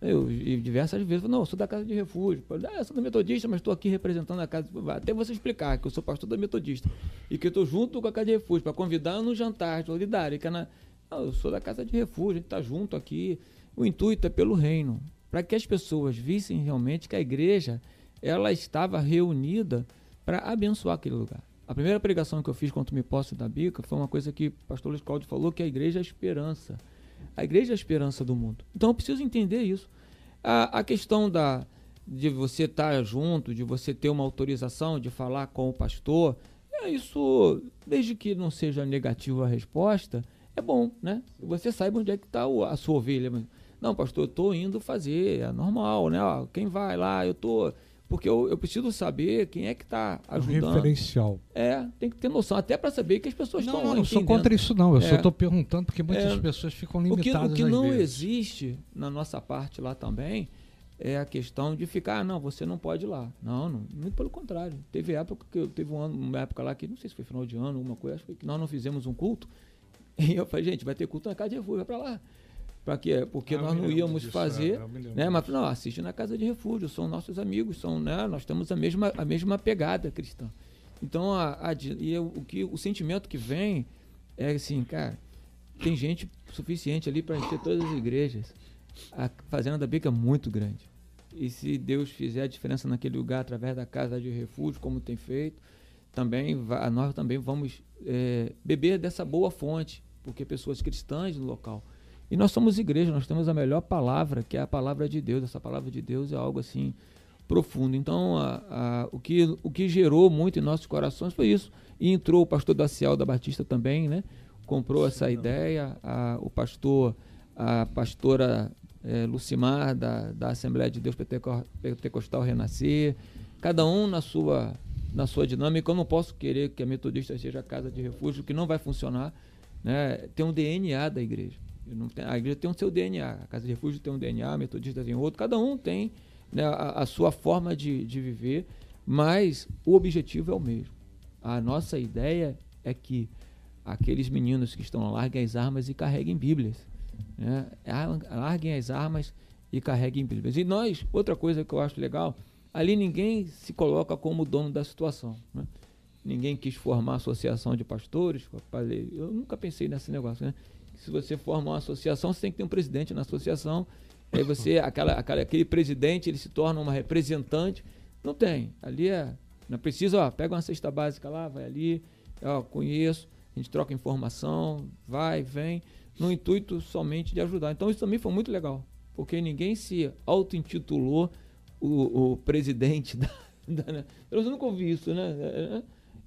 S3: eu e diversas vezes falei, não, eu sou da casa de refúgio. Ah, eu sou da metodista, mas estou aqui representando a casa. Até você explicar que eu sou pastor da metodista e que eu estou junto com a casa de refúgio para convidar no jantar solidário. Que é na, não, eu sou da casa de refúgio, a gente está junto aqui. O intuito é pelo reino, para que as pessoas vissem realmente que a igreja ela estava reunida para abençoar aquele lugar. A primeira pregação que eu fiz quando me posso da bica foi uma coisa que o pastor Luiz Cláudio falou, que a igreja é a esperança. A igreja é a esperança do mundo. Então eu preciso entender isso. A, a questão da, de você estar junto, de você ter uma autorização de falar com o pastor, é isso, desde que não seja negativo a resposta, é bom, né? Você saiba onde é que está a sua ovelha. Não, pastor, eu estou indo fazer, é normal, né? Ó, quem vai lá, eu tô. Porque eu, eu preciso saber quem é que está
S2: Um
S3: ajudando.
S2: referencial.
S3: É, tem que ter noção, até para saber que as pessoas
S2: Não,
S3: estão
S2: não, não sou
S3: entendendo.
S2: contra isso, não. Eu só
S3: É.
S2: estou perguntando porque muitas
S3: É.
S2: pessoas ficam
S3: O que,
S2: limitadas
S3: o que não
S2: vezes.
S3: existe na nossa parte lá também é a questão de ficar, ah, não, você não pode ir lá. Não, não, muito pelo contrário. Teve época que eu teve um ano, uma época lá que não sei se foi final de ano, alguma coisa, acho que nós não fizemos um culto. E eu falei, gente, vai ter culto na casa de refúgio, vai para lá. Para que porque
S2: Ah,
S3: nós não íamos
S2: disso,
S3: fazer,
S2: é,
S3: né? Mas não, assiste na casa de refúgio, são nossos amigos, são, né? Nós temos a mesma a mesma pegada cristã. Então, a, a e o que o sentimento que vem é assim, cara, tem gente suficiente ali para encher todas as igrejas. A fazenda da Bica é muito grande. E se Deus fizer a diferença naquele lugar através da casa de refúgio, como tem feito, também nós também vamos é, beber dessa boa fonte, porque pessoas cristãs no local. E nós somos igreja, nós temos a melhor palavra, que é a palavra de Deus. Essa palavra de Deus é algo assim profundo. Então, a- a- o, que, o que gerou muito em nossos corações foi isso. E entrou o pastor Daciel da Batista também, né? Comprou essa ideia. a- o pastor, a pastora eh, Lucimar, da, da Assembleia de Deus Penteco- Pentecostal Renascer. Cada um na sua, na sua dinâmica. Eu não posso querer que a metodista seja a casa de refúgio, que não vai funcionar. Né? Tem um DNA da igreja. A igreja tem o seu DNA, a Casa de Refúgio tem um DNA, a Metodista tem outro, cada um tem né, a, a sua forma de, de viver, mas o objetivo é o mesmo. A nossa ideia é que aqueles meninos que estão lá larguem as armas e carreguem Bíblias. Né? Ar- Larguem as armas e carreguem Bíblias. E nós, outra coisa que eu acho legal, ali ninguém se coloca como dono da situação. né? Ninguém quis formar associação de pastores. Eu nunca pensei nesse negócio, né? Se você forma uma associação, você tem que ter um presidente na associação. Aí você, aquela, aquela- aquele presidente, ele se torna uma representante. Não tem. Ali é. Não precisa, ó, pega uma cesta básica lá, vai ali, ó, conheço, a gente troca informação, vai, vem, no intuito somente de ajudar. Então isso também foi muito legal, porque ninguém se auto-intitulou o, o presidente da, da. né? Eu nunca ouvi isso, né?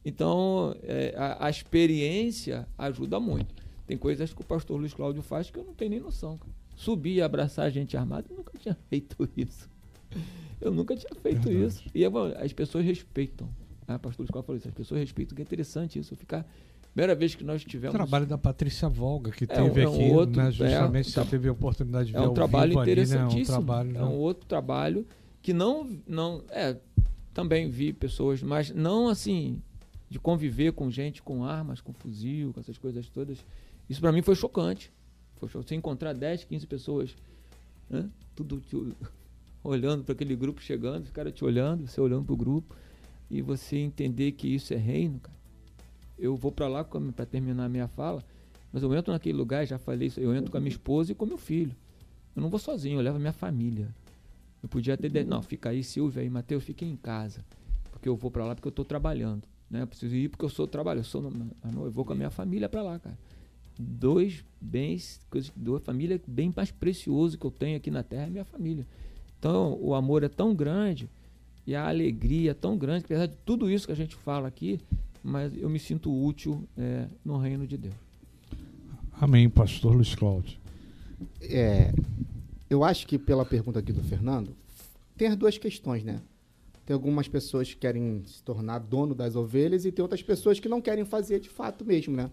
S3: Então, é, a, a experiência ajuda muito. Tem coisas que o pastor Luiz Cláudio faz que eu não tenho nem noção. cara. Subir e abraçar a gente armada, eu nunca tinha feito isso. Eu nunca tinha feito
S2: Verdade.
S3: isso. E é as pessoas respeitam. Ah, pastor Luiz Cláudio falou isso, as pessoas respeitam, que é interessante isso. Ficar. Primeira vez que nós
S2: O
S3: tivemos.
S2: trabalho da Patrícia Volga, que
S3: É
S2: teve
S3: é um
S2: aqui,
S3: outro-
S2: né,
S3: é,
S2: justamente
S3: um
S2: você teve a oportunidade de ver
S3: É um trabalho
S2: vivo ali, né,
S3: interessantíssimo.
S2: um trabalho,
S3: É
S2: né?
S3: um outro trabalho que não, não é, também vi pessoas, mas não assim de conviver com gente com armas, com fuzil, com essas coisas todas. Isso para mim foi chocante. Foi chocante. Você encontrar 10, 15 pessoas, né, tudo te- olhando para aquele grupo chegando, os caras te olhando, você olhando para o grupo e você entender que isso é reino, cara. Eu vou para lá para terminar a minha fala, mas eu entro naquele lugar, já falei isso, eu entro com a minha esposa e com meu filho. Eu não vou sozinho, eu levo a minha família. Eu podia ter. de- Não, fica aí, Silvia e Matheus, fiquem em casa. Porque eu vou pra lá porque eu tô trabalhando. Né? Eu preciso ir porque eu sou trabalho. Eu, sou, eu vou com a minha família pra lá, cara. Dois bens, coisas, duas famílias bem mais precioso que eu tenho aqui na terra é minha família. Então, o amor é tão grande e a alegria é tão grande, que apesar de tudo isso que a gente fala aqui, mas eu me sinto útil é, no reino de Deus.
S2: Amém, pastor Luiz Cláudio.
S4: É, eu acho que pela pergunta aqui do Fernando, tem as duas questões, né? Tem algumas pessoas que querem se tornar dono das ovelhas e tem outras pessoas que não querem fazer de fato mesmo, né?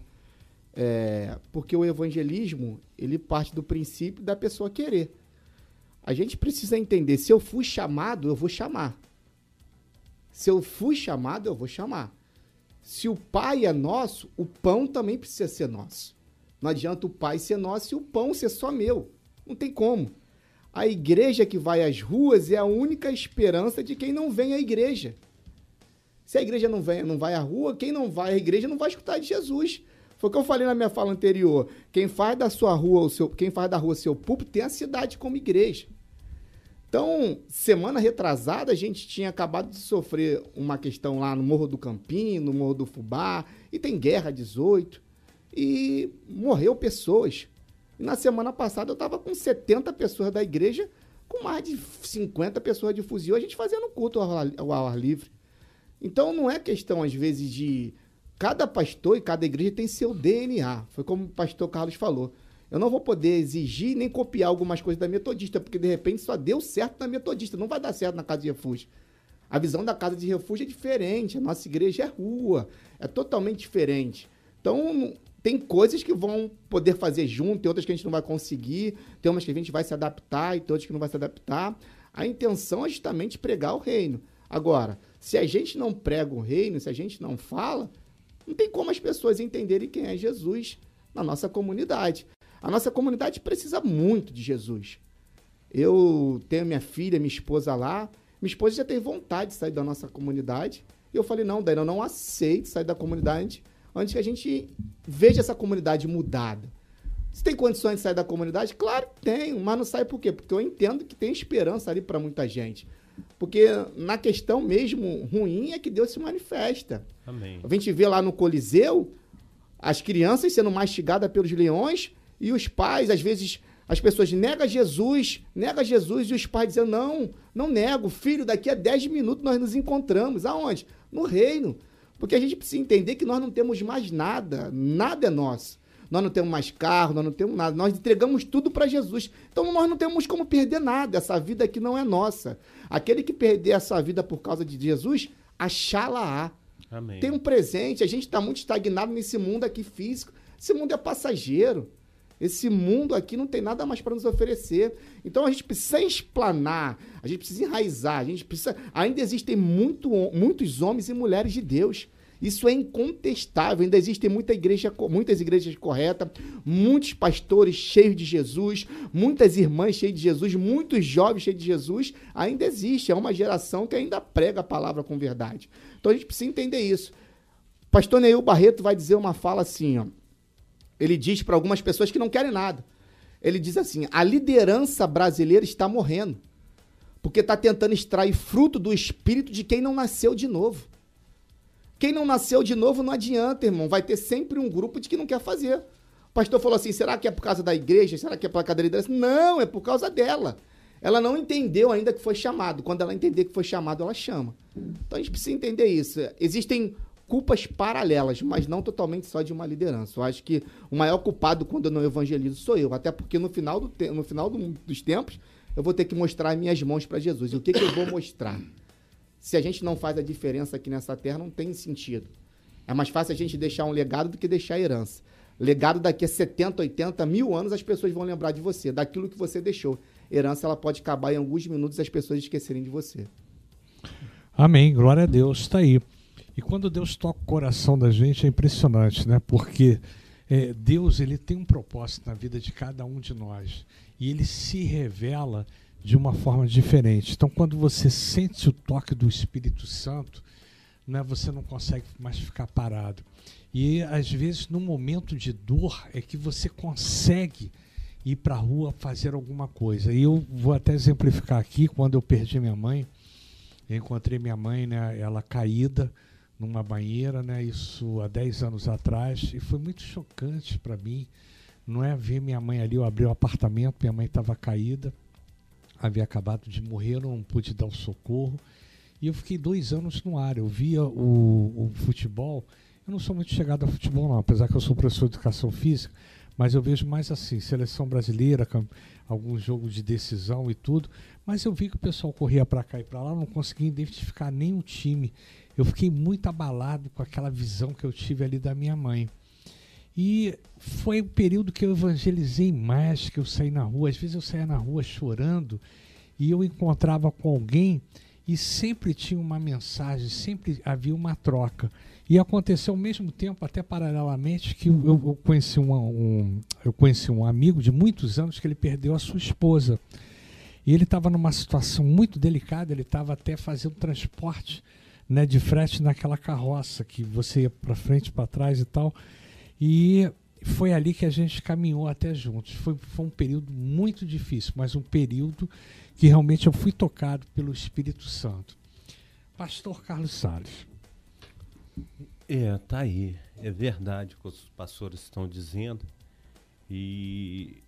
S4: É, porque o evangelismo, ele parte do princípio da pessoa querer. A gente precisa entender, se eu fui chamado, eu vou chamar. Se eu fui chamado, eu vou chamar. Se o pai é nosso, o pão também precisa ser nosso. Não adianta o pai ser nosso e o pão ser só meu. Não tem como. A igreja que vai às ruas é a única esperança de quem não vem à igreja. Se a igreja não, vem, não vai à rua, quem não vai à igreja não vai escutar de Jesus. Foi o que eu falei na minha fala anterior. Quem faz da sua rua, o seu, quem faz da rua seu púlpito, tem a cidade como igreja. Então, semana retrasada, a gente tinha acabado de sofrer uma questão lá no Morro do Campinho, no Morro do Fubá, e tem guerra 18, e morreu pessoas. E na semana passada eu estava com 70 pessoas da igreja, com mais de 50 pessoas de fuzil, a gente fazendo culto ao ar, ao ar livre. Então não é questão, às vezes, de. Cada pastor e cada igreja tem seu DNA. Foi como o pastor Carlos falou. Eu não vou poder exigir nem copiar algumas coisas da metodista, porque de repente só deu certo na metodista, não vai dar certo na casa de refúgio. A visão da casa de refúgio é diferente, a nossa igreja é rua, é totalmente diferente. Então, tem coisas que vão poder fazer junto, tem outras que a gente não vai conseguir, tem umas que a gente vai se adaptar e tem outras que não vai se adaptar. A intenção é justamente pregar o reino. Agora, se a gente não prega o reino, se a gente não fala, não tem como as pessoas entenderem quem é Jesus na nossa comunidade. A nossa comunidade precisa muito de Jesus. Eu tenho minha filha, minha esposa lá. Minha esposa já tem vontade de sair da nossa comunidade. E eu falei, não, Daí eu não aceito sair da comunidade antes que a gente veja essa comunidade mudada. Você tem condições de sair da comunidade? Claro que tenho, mas não sai por quê? Porque eu entendo que tem esperança ali para muita gente. Porque na questão mesmo ruim é que Deus se manifesta.
S5: Amém.
S4: A gente vê lá no Coliseu as crianças sendo mastigadas pelos leões e os pais, às vezes, as pessoas negam Jesus, nega Jesus e os pais dizendo: não, não nego, filho, daqui a 10 minutos nós nos encontramos. Aonde? No reino. Porque a gente precisa entender que nós não temos mais nada, nada é nosso. Nós não temos mais carro, nós não temos nada. Nós entregamos tudo para Jesus. Então nós não temos como perder nada. Essa vida aqui não é nossa. Aquele que perder essa vida por causa de Jesus, achá-la-á.
S5: Amém.
S4: Tem um presente. A gente está muito estagnado nesse mundo aqui físico. Esse mundo é passageiro. Esse mundo aqui não tem nada mais para nos oferecer. Então a gente precisa explanar, a gente precisa enraizar, a gente precisa. Ainda existem muito, muitos homens e mulheres de Deus. Isso é incontestável. Ainda existem muita igreja, muitas igrejas corretas, muitos pastores cheios de Jesus, muitas irmãs cheias de Jesus, muitos jovens cheios de Jesus. Ainda existe. É uma geração que ainda prega a palavra com verdade. Então a gente precisa entender isso. Pastor Neil Barreto vai dizer uma fala assim, ó. Ele diz para algumas pessoas que não querem nada. Ele diz assim: a liderança brasileira está morrendo. Porque está tentando extrair fruto do espírito de quem não nasceu de novo. Quem não nasceu de novo não adianta, irmão. Vai ter sempre um grupo de que não quer fazer. O pastor falou assim: será que é por causa da igreja? Será que é pela cadeira liderança? Não, é por causa dela. Ela não entendeu ainda que foi chamado. Quando ela entender que foi chamado, ela chama. Então a gente precisa entender isso. Existem culpas paralelas, mas não totalmente só de uma liderança. Eu acho que o maior culpado quando eu não evangelizo sou eu, até porque no final, do no final do, dos tempos eu vou ter que mostrar minhas mãos para Jesus. E o que, que eu vou mostrar? Se a gente não faz a diferença aqui nessa terra, não tem sentido. É mais fácil a gente deixar um legado do que deixar a herança. Legado daqui a 70, 80, mil anos, as pessoas vão lembrar de você, daquilo que você deixou. Herança, ela pode acabar em alguns minutos as pessoas esquecerem de você.
S2: Amém. Glória a Deus. Está aí. E quando Deus toca o coração da gente é impressionante, né? Porque é, Deus ele tem um propósito na vida de cada um de nós e ele se revela de uma forma diferente. Então, quando você sente o toque do Espírito Santo, né, você não consegue mais ficar parado. E às vezes, no momento de dor, é que você consegue ir para a rua fazer alguma coisa. E eu vou até exemplificar aqui, quando eu perdi minha mãe, eu encontrei minha mãe, né, ela caída, numa banheira, né? Isso há 10 anos atrás, e foi muito chocante para mim. Não é ver minha mãe ali, eu abri o apartamento, minha mãe estava caída, havia acabado de morrer, não pude dar o socorro. E eu fiquei dois anos no ar. Eu via o, o futebol. Eu não sou muito chegado a futebol, não, apesar que eu sou professor de educação física, mas eu vejo mais assim, seleção brasileira, algum jogo de decisão e tudo. Mas eu vi que o pessoal corria para cá e para lá, não conseguia identificar o time eu fiquei muito abalado com aquela visão que eu tive ali da minha mãe. E foi um período que eu evangelizei mais, que eu saí na rua. Às vezes eu saía na rua chorando e eu encontrava com alguém e sempre tinha uma mensagem, sempre havia uma troca. E aconteceu ao mesmo tempo, até paralelamente, que eu, eu conheci um, um, eu conheci um amigo de muitos anos que ele perdeu a sua esposa. E ele estava numa situação muito delicada, ele estava até fazendo transporte né, de frete naquela carroça que você ia para frente, para trás e tal. E foi ali que a gente caminhou até juntos. Foi, foi um período muito difícil, mas um período que realmente eu fui tocado pelo Espírito Santo. Pastor Carlos Salles.
S5: É, tá aí. É verdade o que os pastores estão dizendo. E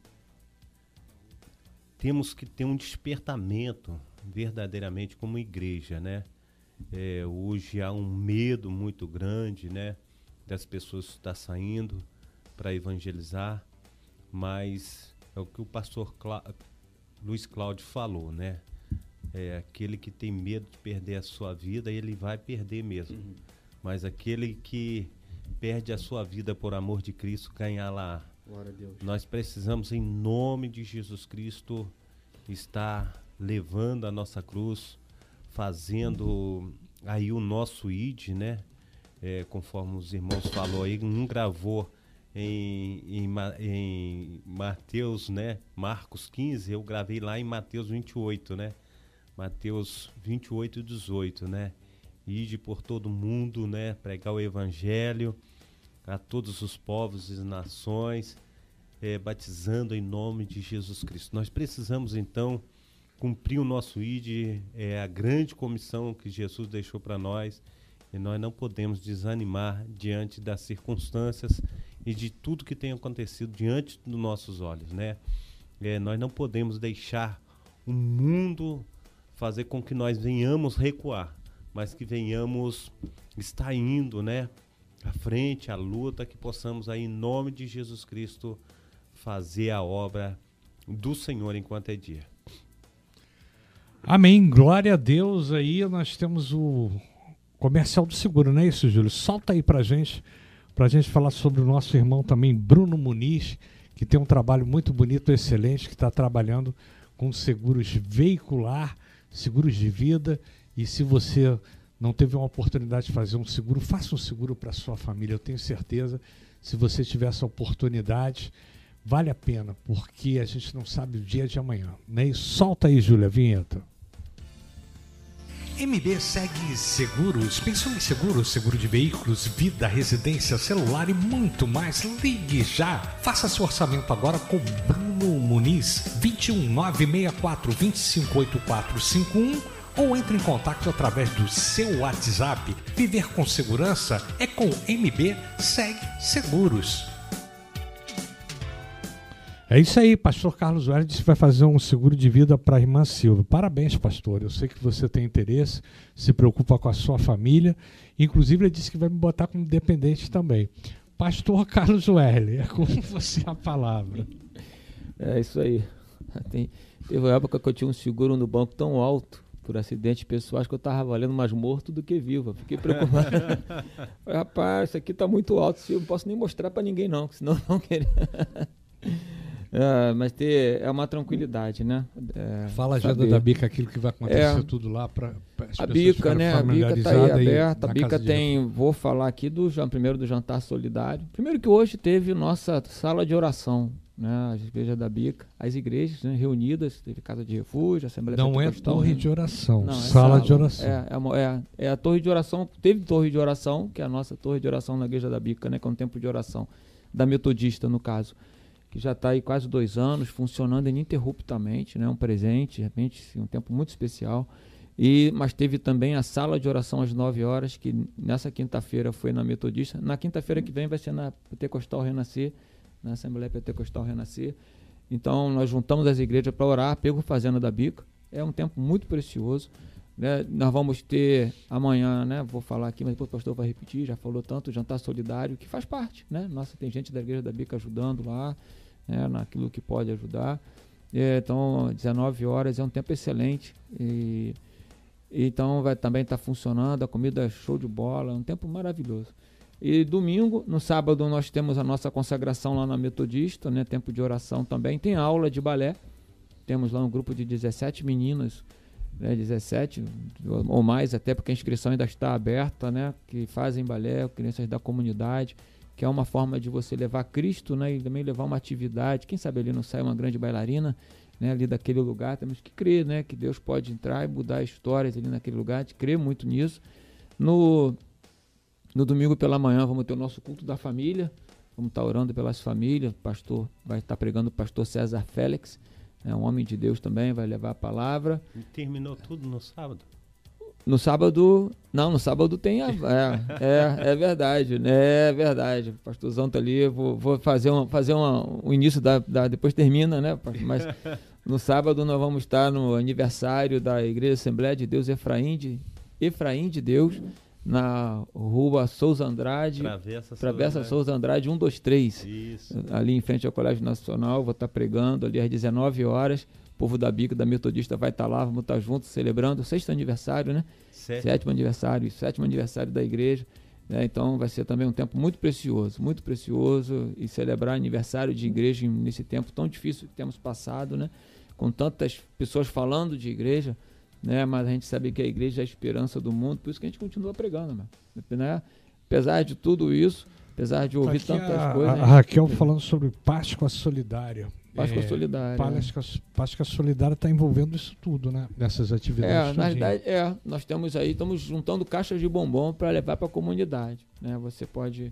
S5: temos que ter um despertamento verdadeiramente como igreja, né? É, hoje há um medo muito grande, né, das pessoas estar saindo para evangelizar, mas é o que o pastor Clá Luiz Cláudio falou, né? É aquele que tem medo de perder a sua vida, ele vai perder mesmo. Uhum. Mas aquele que perde a sua vida por amor de Cristo, ganhar lá. Nós precisamos, em nome de Jesus Cristo, estar levando a nossa cruz, fazendo aí o nosso ID, né? É, conforme os irmãos falou aí, um gravou em, em, em Mateus, né? Marcos 15, eu gravei lá em Mateus 28, né? Mateus 28 e 18, né? Ide por todo mundo, né? Pregar o evangelho a todos os povos e nações, eh, batizando em nome de Jesus Cristo. Nós precisamos então cumprir o nosso ID, é a grande comissão que Jesus deixou para nós, e nós não podemos desanimar diante das circunstâncias e de tudo que tem acontecido diante dos nossos olhos, né? É, nós não podemos deixar o mundo fazer com que nós venhamos recuar, mas que venhamos estar indo, né? À frente, à luta, que possamos aí, em nome de Jesus Cristo, fazer a obra do Senhor enquanto é dia.
S2: Amém. Glória a Deus. Aí nós temos o comercial do seguro, não é isso, Júlio? Solta aí pra gente, pra gente falar sobre o nosso irmão também, Bruno Muniz, que tem um trabalho muito bonito, excelente, que está trabalhando com seguros veicular, seguros de vida. E se você não teve uma oportunidade de fazer um seguro, faça um seguro para sua família. Eu tenho certeza, se você tiver essa oportunidade, vale a pena, porque a gente não sabe o dia de amanhã. Né? E solta aí, Júlia, a vinheta. MB segue seguros. Pensou em seguros? Seguro de veículos, vida, residência, celular e muito mais. Ligue já. Faça seu orçamento agora com Bruno Muniz. 21 964 258451 ou entre em contato através do seu WhatsApp. Viver com segurança é com MB Segue Seguros. É isso aí, pastor Carlos Welles disse que vai fazer um seguro de vida para a irmã Silva. Parabéns, pastor. Eu sei que você tem interesse, se preocupa com a sua família. Inclusive, ele disse que vai me botar como dependente também. Pastor Carlos Welles, é com você a palavra.
S3: É isso aí. Tem, teve uma época que eu tinha um seguro no banco tão alto por acidentes pessoais que eu estava valendo mais morto do que vivo. Eu Fiquei preocupado. Falei, Rapaz, isso aqui está muito alto, eu não posso nem mostrar para ninguém não, senão vão querer. É, mas ter, é uma tranquilidade, né? É,
S2: Fala já
S3: saber.
S2: da Bica, aquilo que vai acontecer
S3: É.
S2: tudo lá para
S3: A bica, né? A bica tá aí aberta. A bica tem. Vou falar aqui do primeiro do jantar solidário. Primeiro que hoje teve nossa sala de oração, né? As igrejas da bica, as igrejas né, reunidas, teve casa de refúgio, assembleia
S2: Não é
S3: Pentecostal,
S2: torre
S3: né?
S2: de oração,
S3: Não, é
S2: sala, de oração.
S3: É, é, uma- é- é a torre de oração. Teve torre de oração, que é a nossa torre de oração na igreja da bica, né? Que é um tempo de oração da metodista, no caso. Que já está aí quase dois anos, funcionando ininterruptamente, né? Um presente, de repente, um tempo muito especial. E, mas teve também a sala de oração às 9 horas, que nessa quinta-feira foi na Metodista. Na quinta-feira que vem vai ser na Pentecostal Renascer, na Assembleia Pentecostal Renascer. Então, nós juntamos as igrejas para orar, pego Fazenda da Bica. É um tempo muito precioso. né? Nós vamos ter amanhã, né? Vou falar aqui, mas depois o pastor vai repetir, já falou tanto, jantar solidário, que faz parte, né? Nossa, tem gente da igreja da Bica ajudando lá, né? naquilo que pode ajudar. É, então, 19 horas é um tempo excelente. E, então vai também estar funcionando, a comida é show de bola, é um tempo maravilhoso. E domingo, no sábado, nós temos a nossa consagração lá na Metodista, né? Tempo de oração também. Tem aula de balé. Temos lá um grupo de 17 meninas, né? 17 ou ou mais, até porque a inscrição ainda está aberta, né? Que fazem balé, crianças da comunidade, que é uma forma de você levar Cristo, né? E também levar uma atividade. Quem sabe ali não sai uma grande bailarina, né? Ali daquele lugar. Temos que crer, né? Que Deus pode entrar e mudar histórias ali naquele lugar. De crer muito nisso. No no domingo pela manhã vamos ter o nosso culto da família. Vamos estar orando pelas famílias. O pastor vai estar pregando o pastor César Félix, é um homem de Deus também, vai levar a palavra.
S5: E terminou tudo no sábado.
S3: No sábado, não, no sábado tem a, é, é, é verdade, né? É verdade. O pastorzão tá ali, vou, vou fazer um, fazer uma, o início da, da, depois termina, né? Mas no sábado nós vamos estar no aniversário da Igreja Assembleia de Deus Efraim de Efraim de Deus na Rua Souza Andrade,
S5: Travessa,
S3: Travessa
S5: Souza.
S3: Souza Andrade 123
S5: Isso.
S3: ali em frente ao Colégio Nacional, vou estar pregando ali às 19 horas. O povo da Bica, da Metodista vai estar lá, vamos estar juntos celebrando o sexto aniversário, né?
S5: Sete.
S3: Sétimo aniversário, sétimo aniversário da igreja. né? Então vai ser também um tempo muito precioso, muito precioso e celebrar aniversário de igreja nesse tempo tão difícil que temos passado, né? Com tantas pessoas falando de igreja, né? Mas a gente sabe que a igreja é a esperança do mundo, por isso que a gente continua pregando, né? né? Apesar de tudo isso, apesar de ouvir
S2: Tá aqui
S3: tantas
S2: a,
S3: coisas.
S2: a
S3: né?
S2: Raquel falando sobre Páscoa Solidária.
S3: Páscoa
S2: É,
S3: Solidária.
S2: Páscoa, Páscoa Solidária está envolvendo isso tudo, né? Nessas
S3: É,
S2: atividades.
S3: na
S2: tudinho.
S3: verdade, é, nós temos aí, estamos juntando caixas de bombom para levar para a comunidade, né? Você pode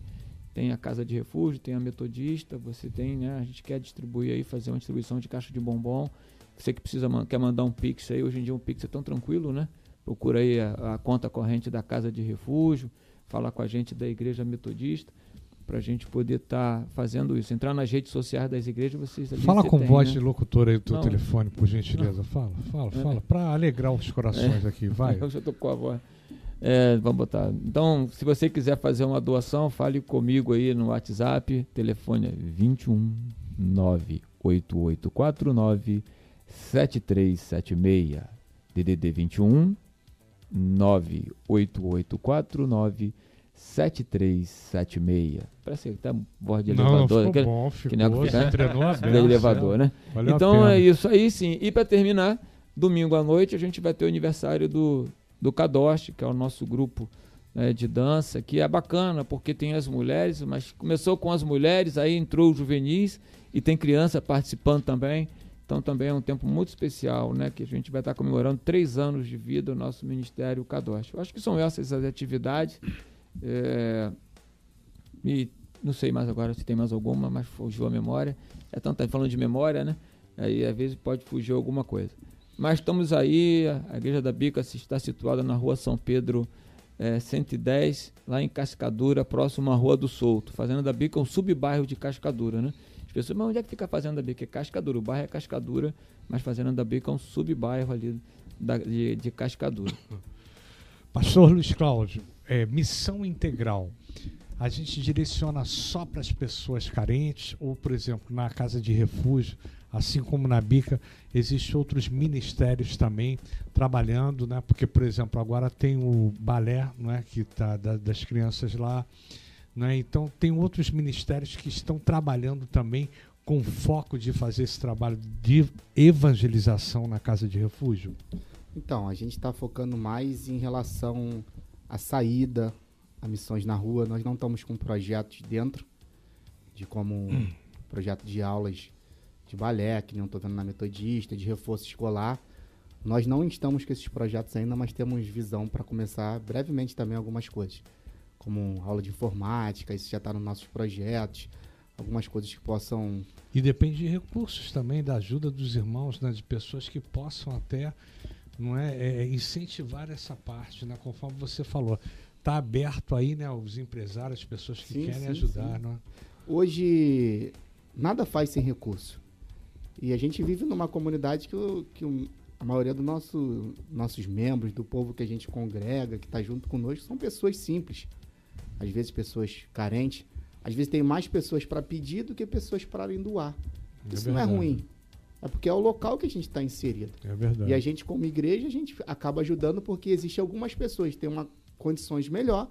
S3: tem a casa de refúgio, tem a metodista, você tem, né? A gente quer distribuir aí, fazer uma distribuição de caixa de bombom. Você que precisa quer mandar um pix aí, hoje em dia um pix é tão tranquilo, né? Procura aí a, a conta corrente da casa de refúgio, fala com a gente da igreja metodista para a gente poder estar fazendo isso. Entrar nas redes sociais das igrejas, vocês
S2: Fala
S3: você
S2: com
S3: tem,
S2: voz
S3: né?
S2: de locutor aí do teu
S3: Não.
S2: telefone, por gentileza. Fala, fala,
S3: É.
S2: fala. Para alegrar os corações aqui, vai.
S3: Eu já tô com a voz. É, vamos botar. Então, se você quiser fazer uma doação, fale comigo aí no WhatsApp. Telefone é 21 98849 7376. DDD 21 98849 7376. Parece que tá voz de
S2: Não, não
S3: elevador.
S2: ficou
S3: aquele-
S2: bom,
S3: que nem
S2: ficou.
S3: a-
S2: Você
S3: né?
S2: treinou a
S3: de elevador, né?
S2: valeu a
S3: Então é isso aí sim. E para terminar, domingo à noite a gente vai ter o aniversário do, do Kadosh, que é o nosso grupo né, de dança, que é bacana porque tem as mulheres, mas começou com as mulheres, aí entrou os juvenis e tem criança participando também. Então também é um tempo muito especial, né? Que a gente vai estar comemorando três anos de vida do nosso Ministério Kadosh. Eu acho que são essas as atividades. É, e não sei mais agora se tem mais alguma, mas fugiu a memória. É tanto tá falando de memória, né? Aí às vezes pode fugir alguma coisa. Mas estamos aí, a Igreja da Bica está situada na rua São Pedro eh, 110, lá em Cascadura, próximo à Rua do Souto. Fazenda da Bica é um subbairro de Cascadura, né? As pessoas, mas onde é que fica a Fazenda da Bica? É Cascadura, o bairro é Cascadura, mas Fazenda da Bica é um subbairro ali da- de, de Cascadura.
S2: Pastor Luiz Cláudio, é, missão integral. A gente direciona só para as pessoas carentes, ou, por exemplo, na casa de refúgio, assim como na Bica, existem outros ministérios também trabalhando, né? Porque, por exemplo, agora tem o balé, não é, que tá da- das crianças lá, né? Então tem outros ministérios que estão trabalhando também com foco de fazer esse trabalho de evangelização na casa de refúgio.
S4: Então, a gente está focando mais em relação à saída, a missões na rua. Nós não estamos com projetos dentro, de como um projeto de aulas de balé, que não estou vendo na metodista, de reforço escolar. Nós não estamos com esses projetos ainda, mas temos visão para começar brevemente também algumas coisas, como aula de informática, isso já está nos nossos projetos, algumas coisas que possam
S2: E depende de recursos também, da ajuda dos irmãos, né, de pessoas que possam até não é, é, incentivar essa parte, né, conforme você falou. Está aberto aí, né, os empresários, as pessoas que
S4: Sim,
S2: querem
S4: sim,
S2: ajudar,
S4: sim.
S2: não é?
S4: Hoje, nada faz sem recurso. E a gente vive numa comunidade que, o- que o- a maioria dos nosso, nossos membros, do povo que a gente congrega, que está junto conosco, são pessoas simples. Às vezes, pessoas carentes. Às vezes, tem mais pessoas para pedir do que pessoas para doar. Isso não é
S2: verdade,
S4: ruim. É porque é o local que a gente está inserido.
S2: É verdade.
S4: E a gente, como igreja, a gente acaba ajudando porque existe algumas pessoas que têm uma condições melhor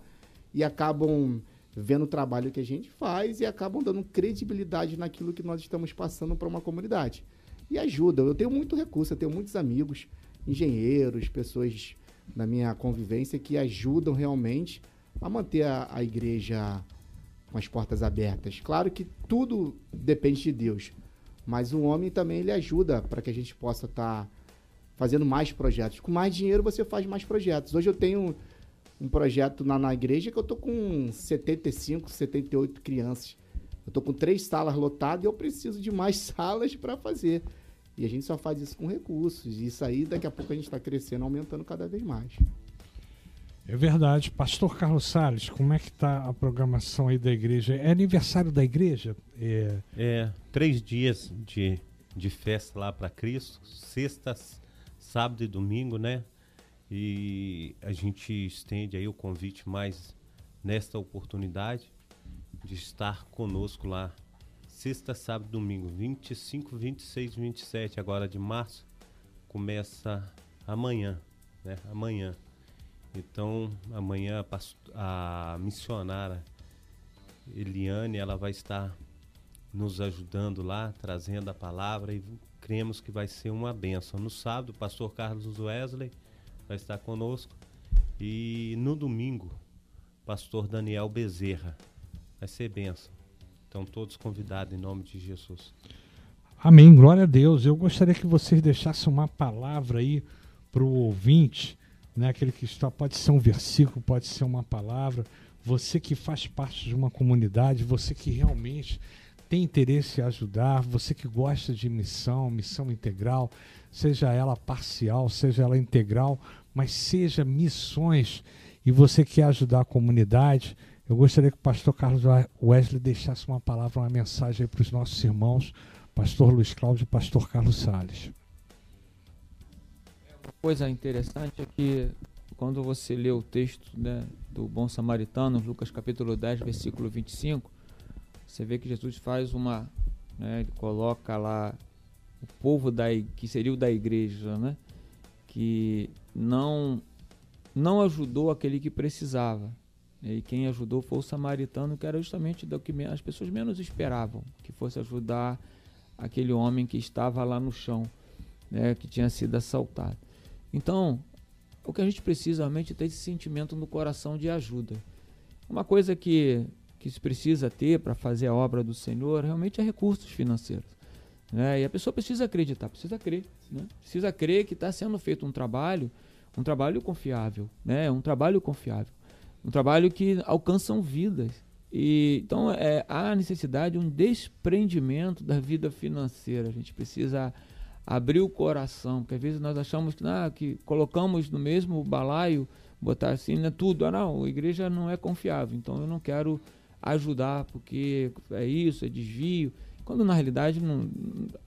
S4: e acabam vendo o trabalho que a gente faz e acabam dando credibilidade naquilo que nós estamos passando para uma comunidade. E ajuda. Eu tenho muito recurso, eu tenho muitos amigos, engenheiros, pessoas na minha convivência que ajudam realmente a manter a, a igreja com as portas abertas. Claro que tudo depende de Deus, mas o homem também ele ajuda para que a gente possa estar fazendo mais projetos. Com mais dinheiro você faz mais projetos. Hoje eu tenho um projeto na, na igreja que eu tô com 75, 78 crianças. Eu tô com três salas lotadas e eu preciso de mais salas para fazer. E a gente só faz isso com recursos. E isso aí, daqui a pouco, a gente está crescendo, aumentando cada vez mais.
S2: É verdade. Pastor Carlos Salles, como é que está a programação aí da igreja? É aniversário da igreja? É,
S5: É, três dias de, de festa lá para Cristo, sextas, sábado e domingo, né? E a gente estende aí o convite mais nesta oportunidade de estar conosco lá. Sexta, sábado domingo, 25, 26, 27 agora de março. Começa amanhã, né? Amanhã. Então, amanhã a, a missionária Eliane, ela vai estar nos ajudando lá, trazendo a palavra e cremos que vai ser uma benção. No sábado, o pastor Carlos Wesley vai estar conosco e no domingo, pastor Daniel Bezerra vai ser benção. Então, todos convidados em nome de Jesus.
S2: Amém, glória a Deus. Eu gostaria que vocês deixassem uma palavra aí para o ouvinte, né? aquele que está, pode ser um versículo, pode ser uma palavra. Você que faz parte de uma comunidade, você que realmente tem interesse em ajudar, você que gosta de missão, missão integral, seja ela parcial, seja ela integral, mas seja missões e você quer ajudar a comunidade, eu gostaria que o pastor Carlos Wesley deixasse uma palavra, uma mensagem para os nossos irmãos, pastor Luiz Cláudio e pastor Carlos Salles.
S3: Coisa interessante é que quando você lê o texto né, do bom samaritano, Lucas capítulo 10, versículo 25, você vê que Jesus faz uma, né, ele coloca lá o povo da que seria o da igreja, né, que não não ajudou aquele que precisava. E quem ajudou foi o samaritano, que era justamente do que as pessoas menos esperavam, que fosse ajudar aquele homem que estava lá no chão, né, que tinha sido assaltado. Então, o que a gente precisa realmente é ter esse sentimento no coração de ajuda. Uma coisa que, que se precisa ter para fazer a obra do Senhor realmente é recursos financeiros. Né? E a pessoa precisa acreditar, precisa crer. Né? Precisa crer que está sendo feito um trabalho um trabalho confiável, né? Um trabalho confiável, um trabalho que alcançam vidas. E então é, há necessidade de um desprendimento da vida financeira. A gente precisa abrir o coração, porque às vezes nós achamos que, ah, que colocamos no mesmo balaio, botar assim, né, tudo. Ah, não, a igreja não é confiável, então eu não quero ajudar porque é isso, é desvio. Quando na realidade não,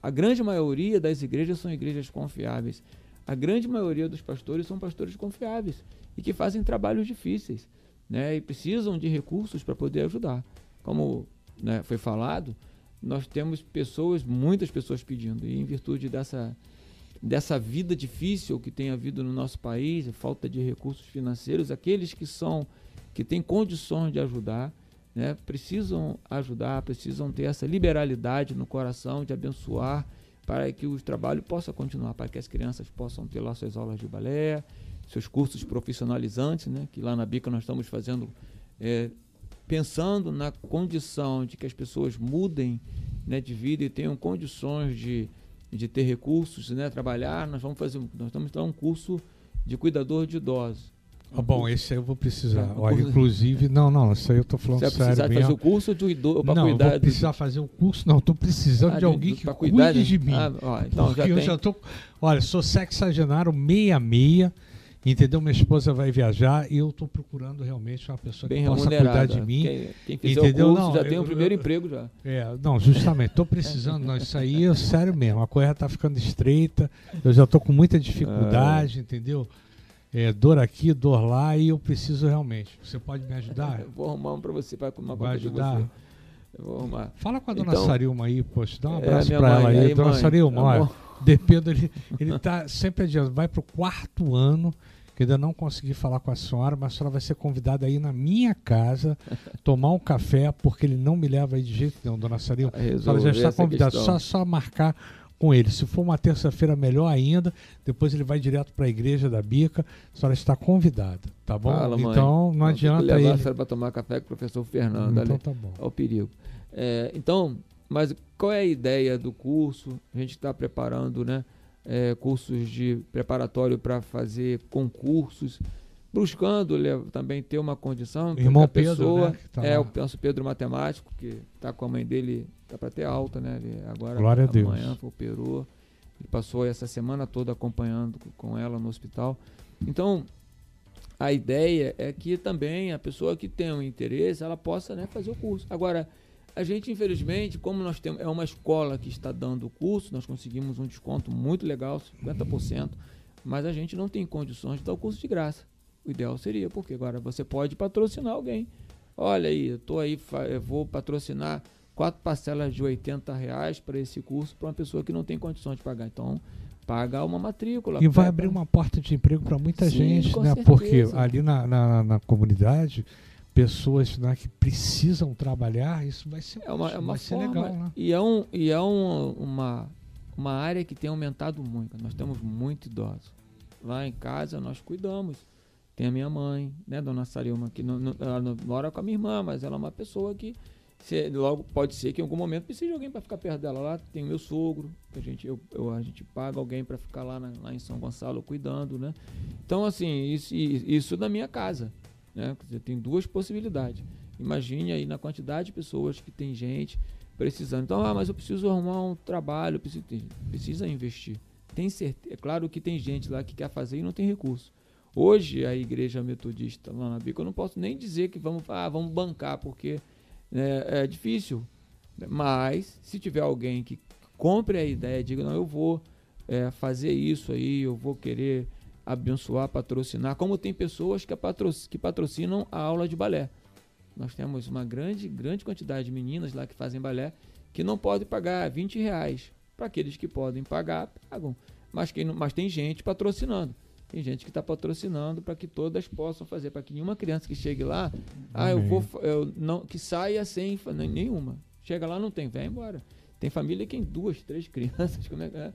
S3: a grande maioria das igrejas são igrejas confiáveis. A grande maioria dos pastores são pastores confiáveis e que fazem trabalhos difíceis, né? E precisam de recursos para poder ajudar. Como né, foi falado, nós temos pessoas, muitas pessoas pedindo, e em virtude dessa dessa vida difícil que tem havido no nosso país, falta de recursos financeiros, aqueles que são que têm condições de ajudar, né, precisam ajudar, precisam ter essa liberalidade no coração de abençoar para que o trabalho possa continuar, para que as crianças possam ter lá suas aulas de balé, seus cursos profissionalizantes, né, que lá na Bica nós estamos fazendo, é, pensando na condição de que as pessoas mudem né, de vida e tenham condições de, de ter recursos, né, trabalhar, nós vamos fazer, nós estamos dando um curso de cuidador de idosos.
S2: Ah, bom, esse aí eu vou precisar. Olha, inclusive, não, não, isso aí eu tô falando sério.
S3: Você vai precisar fazer o curso de idoso para cuidar.
S2: Não, vou precisar do... fazer o curso, não, tô precisando ah, de alguém que cuide de, de mim. Ah, ó, então porque já eu tem... já tô, olha, sou sexagenário 66, entendeu? Minha esposa vai viajar e eu tô procurando realmente uma pessoa
S3: Bem
S2: que possa cuidar de mim.
S3: Quem, quem fizer entendeu? curso não, já eu, tem o primeiro eu, emprego já.
S2: É, não, justamente, tô precisando, não, isso aí é sério mesmo, a coisa tá ficando estreita, eu já tô com muita dificuldade, entendeu? é, dor aqui, dor lá, e eu preciso realmente. Você pode me ajudar?
S3: eu vou arrumar um para você, para uma
S2: Vai ajudar?
S3: você. Eu vou arrumar.
S2: Fala com a dona então, Sarilma aí, poxa, dá um é, abraço é, para ela aí. aí dona mãe, Sarilma, olha, Dependo, ele, ele tá sempre adiante, vai para o quarto ano, que ainda não consegui falar com a senhora, mas a senhora vai ser convidada aí na minha casa, tomar um café, porque ele não me leva aí de jeito nenhum, dona Sarilma. A senhora já está convidada, só, só marcar com ele. Se for uma terça-feira, melhor ainda. Depois ele vai direto para a igreja da Bica. A senhora está convidada, tá bom?
S3: Fala,
S2: então não,
S3: não
S2: adianta levar ele. a
S3: senhora para tomar café com o professor Fernando. Então ali, tá bom. Ao perigo. É, então, mas qual é a ideia do curso? A gente está preparando, né? É, cursos de preparatório para fazer concursos buscando também ter uma condição
S2: que a
S3: pessoa
S2: né,
S3: tá é o penso Pedro matemático que está com a mãe dele tá para ter alta né ele agora
S2: Glória
S3: amanhã operou ele passou essa semana toda acompanhando com ela no hospital então a ideia é que também a pessoa que tem um interesse ela possa né, fazer o curso agora a gente infelizmente como nós temos é uma escola que está dando o curso nós conseguimos um desconto muito legal 50% mas a gente não tem condições de dar o curso de graça o ideal seria, porque agora você pode patrocinar alguém. Olha aí, eu tô aí, eu vou patrocinar quatro parcelas de 80 reais para esse curso para uma pessoa que não tem condições de pagar. Então, paga uma matrícula.
S2: E vai abrir uma porta de emprego para muita Sim, gente, né? Certeza. Porque ali na, na, na comunidade, pessoas né, que precisam trabalhar, isso vai ser,
S3: é uma, é uma
S2: vai
S3: forma,
S2: ser legal. Né?
S3: E é, um, e é um, uma, uma área que tem aumentado muito. Nós temos muito idosos. Lá em casa nós cuidamos Tem a minha mãe, né, Dona Sarilma, que não, não, ela não mora com a minha irmã, mas ela é uma pessoa que se, logo pode ser que em algum momento precise de alguém para ficar perto dela. Lá tem o meu sogro, que a gente, eu, eu a gente paga alguém para ficar lá, na, lá em São Gonçalo cuidando, né? Então, assim, isso, isso da minha casa, né? Dizer, tem duas possibilidades. Imagine aí na quantidade de pessoas que tem gente precisando. Então, ah, mas eu preciso arrumar um trabalho, preciso, precisa investir. Tem certeza, é claro que tem gente lá que quer fazer e não tem recurso. Hoje a igreja metodista lá na Bica, eu não posso nem dizer que vamos, ah, vamos bancar, porque é, é difícil. Mas se tiver alguém que compre a ideia, diga, não, eu vou é, fazer isso aí, eu vou querer abençoar, patrocinar, como tem pessoas que, que patrocinam a aula de balé. Nós temos uma grande, grande quantidade de meninas lá que fazem balé que não podem pagar 20 reais. Para aqueles que podem pagar, pagam. Mas, quem não, mas tem gente patrocinando. Tem gente que está patrocinando para que todas possam fazer, para que nenhuma criança que chegue lá, ah, eu vou, eu não, que saia sem nenhuma. Chega lá, não tem, vai embora. Tem família que tem duas, três crianças, como é que é?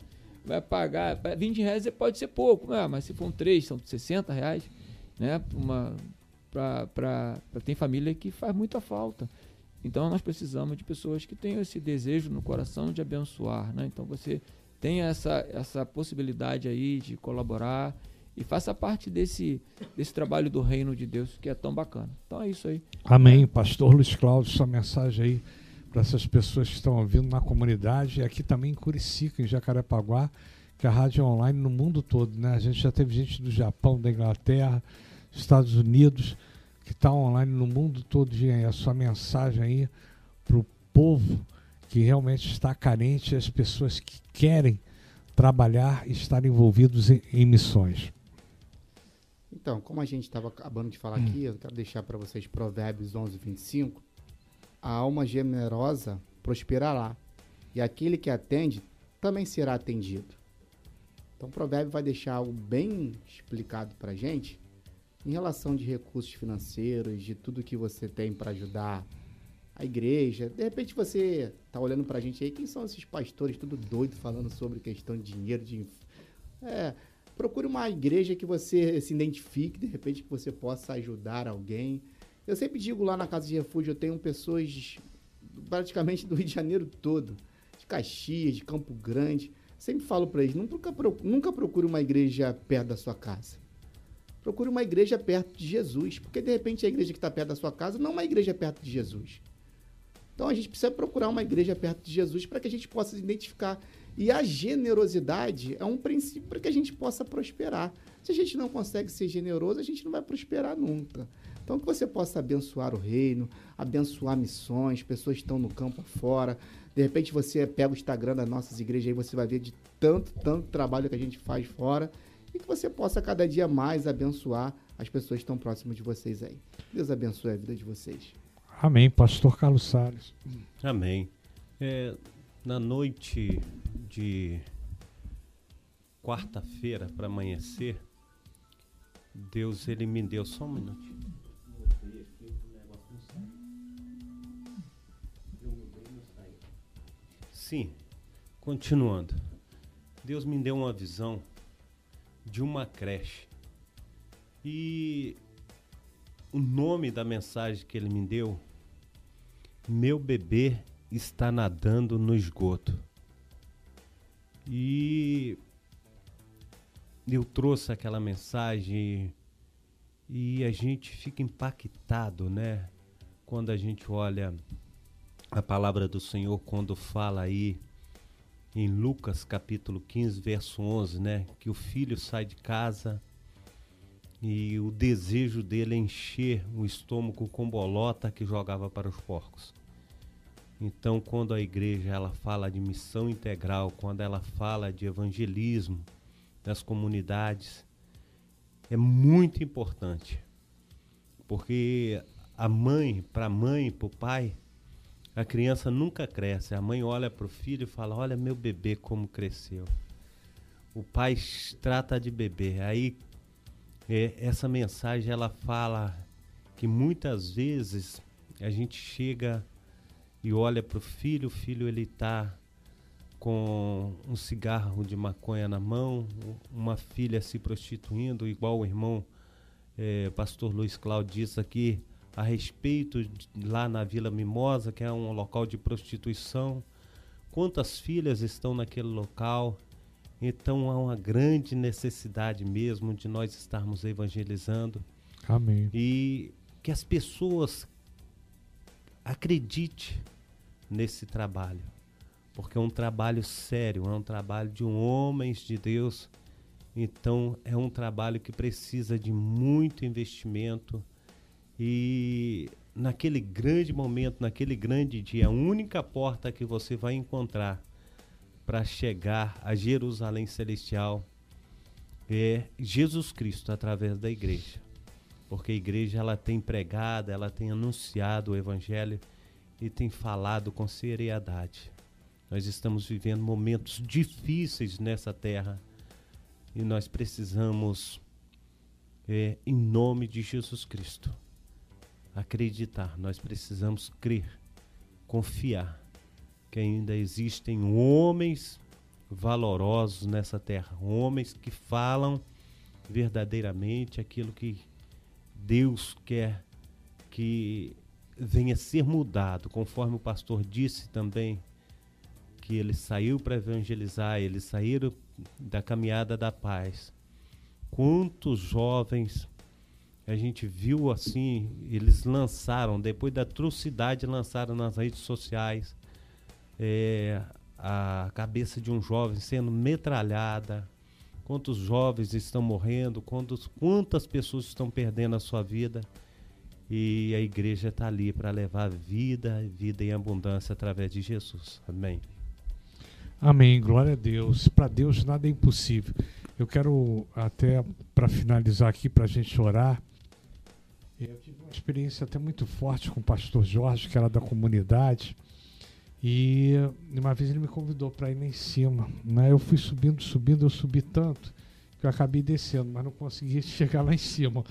S3: Vai pagar, 20 reais pode ser pouco, ah, mas se for três, são 60 reais, né? Uma, pra, pra, pra, tem família que faz muita falta. Então nós precisamos de pessoas que tenham esse desejo no coração de abençoar, né? Então você tem essa, essa possibilidade aí de colaborar e faça parte desse, desse trabalho do reino de Deus que é tão bacana. Então é isso aí.
S2: Amém. Pastor Luiz Cláudio, sua mensagem aí para essas pessoas que estão ouvindo na comunidade e aqui também em Curicica, em Jacarepaguá, que é a rádio é online no mundo todo, né? A gente já teve gente do Japão, da Inglaterra, Estados Unidos, que está online no mundo todo. E a sua mensagem aí para o povo que realmente está carente, as pessoas que querem trabalhar e estar envolvidos em, em missões.
S4: Então, como a gente estava acabando de falar hum. aqui, eu quero deixar para vocês Provérbios 11, 25. A alma generosa prosperará, e aquele que atende também será atendido. Então, o provérbio vai deixar algo bem explicado para gente em relação de recursos financeiros, de tudo que você tem para ajudar a igreja. De repente você tá olhando para a gente aí, quem são esses pastores tudo doido falando sobre questão de dinheiro, de... É, procure uma igreja que você se identifique, de repente que você possa ajudar alguém. Eu sempre digo lá na Casa de Refúgio, eu tenho pessoas praticamente do Rio de Janeiro todo, de Caxias, de Campo Grande. Sempre falo para eles, nunca, procure uma igreja perto da sua casa. Procure uma igreja perto de Jesus, porque de repente a igreja que está perto da sua casa não é uma igreja perto de Jesus. Então a gente precisa procurar uma igreja perto de Jesus para que a gente possa identificar e a generosidade é um princípio para que a gente possa prosperar. Se a gente não consegue ser generoso, a gente não vai prosperar nunca. Então, que você possa abençoar o reino, abençoar missões, pessoas que estão no campo fora. De repente, você pega o Instagram das nossas igrejas aí, você vai ver de tanto, tanto trabalho que a gente faz fora. E que você possa cada dia mais abençoar as pessoas que estão próximas de vocês aí. Deus abençoe a vida de vocês.
S2: Amém. Pastor Carlos Salles.
S5: Amém. É, na noite de quarta-feira para amanhecer, Deus ele me deu só um minutinho. Sim, continuando. Deus me deu uma visão de uma creche. E o nome da mensagem que ele me deu, meu bebê está nadando no esgoto. E eu trouxe aquela mensagem e a gente fica impactado, né? Quando a gente olha a palavra do Senhor, quando fala aí em Lucas capítulo 15, verso 11, né? Que o filho sai de casa e o desejo dele é encher o estômago com bolota que jogava para os porcos. Então, quando a igreja ela fala de missão integral, quando ela fala de evangelismo das comunidades, é muito importante. Porque a mãe, para a mãe, para o pai, a criança nunca cresce. A mãe olha para o filho e fala: Olha meu bebê como cresceu. O pai trata de bebê. Aí é, essa mensagem ela fala que muitas vezes a gente chega e olha para o filho, o filho ele está com um cigarro de maconha na mão, uma filha se prostituindo, igual o irmão é, pastor Luiz Cláudio disse aqui a respeito de, lá na Vila Mimosa, que é um local de prostituição. Quantas filhas estão naquele local? Então há uma grande necessidade mesmo de nós estarmos evangelizando.
S2: Amém.
S5: E que as pessoas acreditem nesse trabalho. Porque é um trabalho sério, é um trabalho de homens de Deus. Então é um trabalho que precisa de muito investimento. E naquele grande momento, naquele grande dia, a única porta que você vai encontrar para chegar a Jerusalém Celestial é Jesus Cristo através da igreja. Porque a igreja ela tem pregado, ela tem anunciado o evangelho e tem falado com seriedade. Nós estamos vivendo momentos difíceis nessa terra e nós precisamos, é, em nome de Jesus Cristo, acreditar. Nós precisamos crer, confiar que ainda existem homens valorosos nessa terra, homens que falam verdadeiramente aquilo que Deus quer que venha ser mudado, conforme o pastor disse também que ele saiu para evangelizar, eles saíram da caminhada da paz. Quantos jovens a gente viu assim, eles lançaram, depois da atrocidade, lançaram nas redes sociais é, a cabeça de um jovem sendo metralhada, quantos jovens estão morrendo, quantos, quantas pessoas estão perdendo a sua vida. E a igreja está ali para levar vida, vida em abundância através de Jesus. Amém.
S2: Amém. Glória a Deus. Para Deus nada é impossível. Eu quero até para finalizar aqui para a gente orar. Eu tive uma experiência até muito forte com o pastor Jorge, que era da comunidade. E uma vez ele me convidou para ir lá em cima. Né? Eu fui subindo, subindo, eu subi tanto que eu acabei descendo, mas não consegui chegar lá em cima.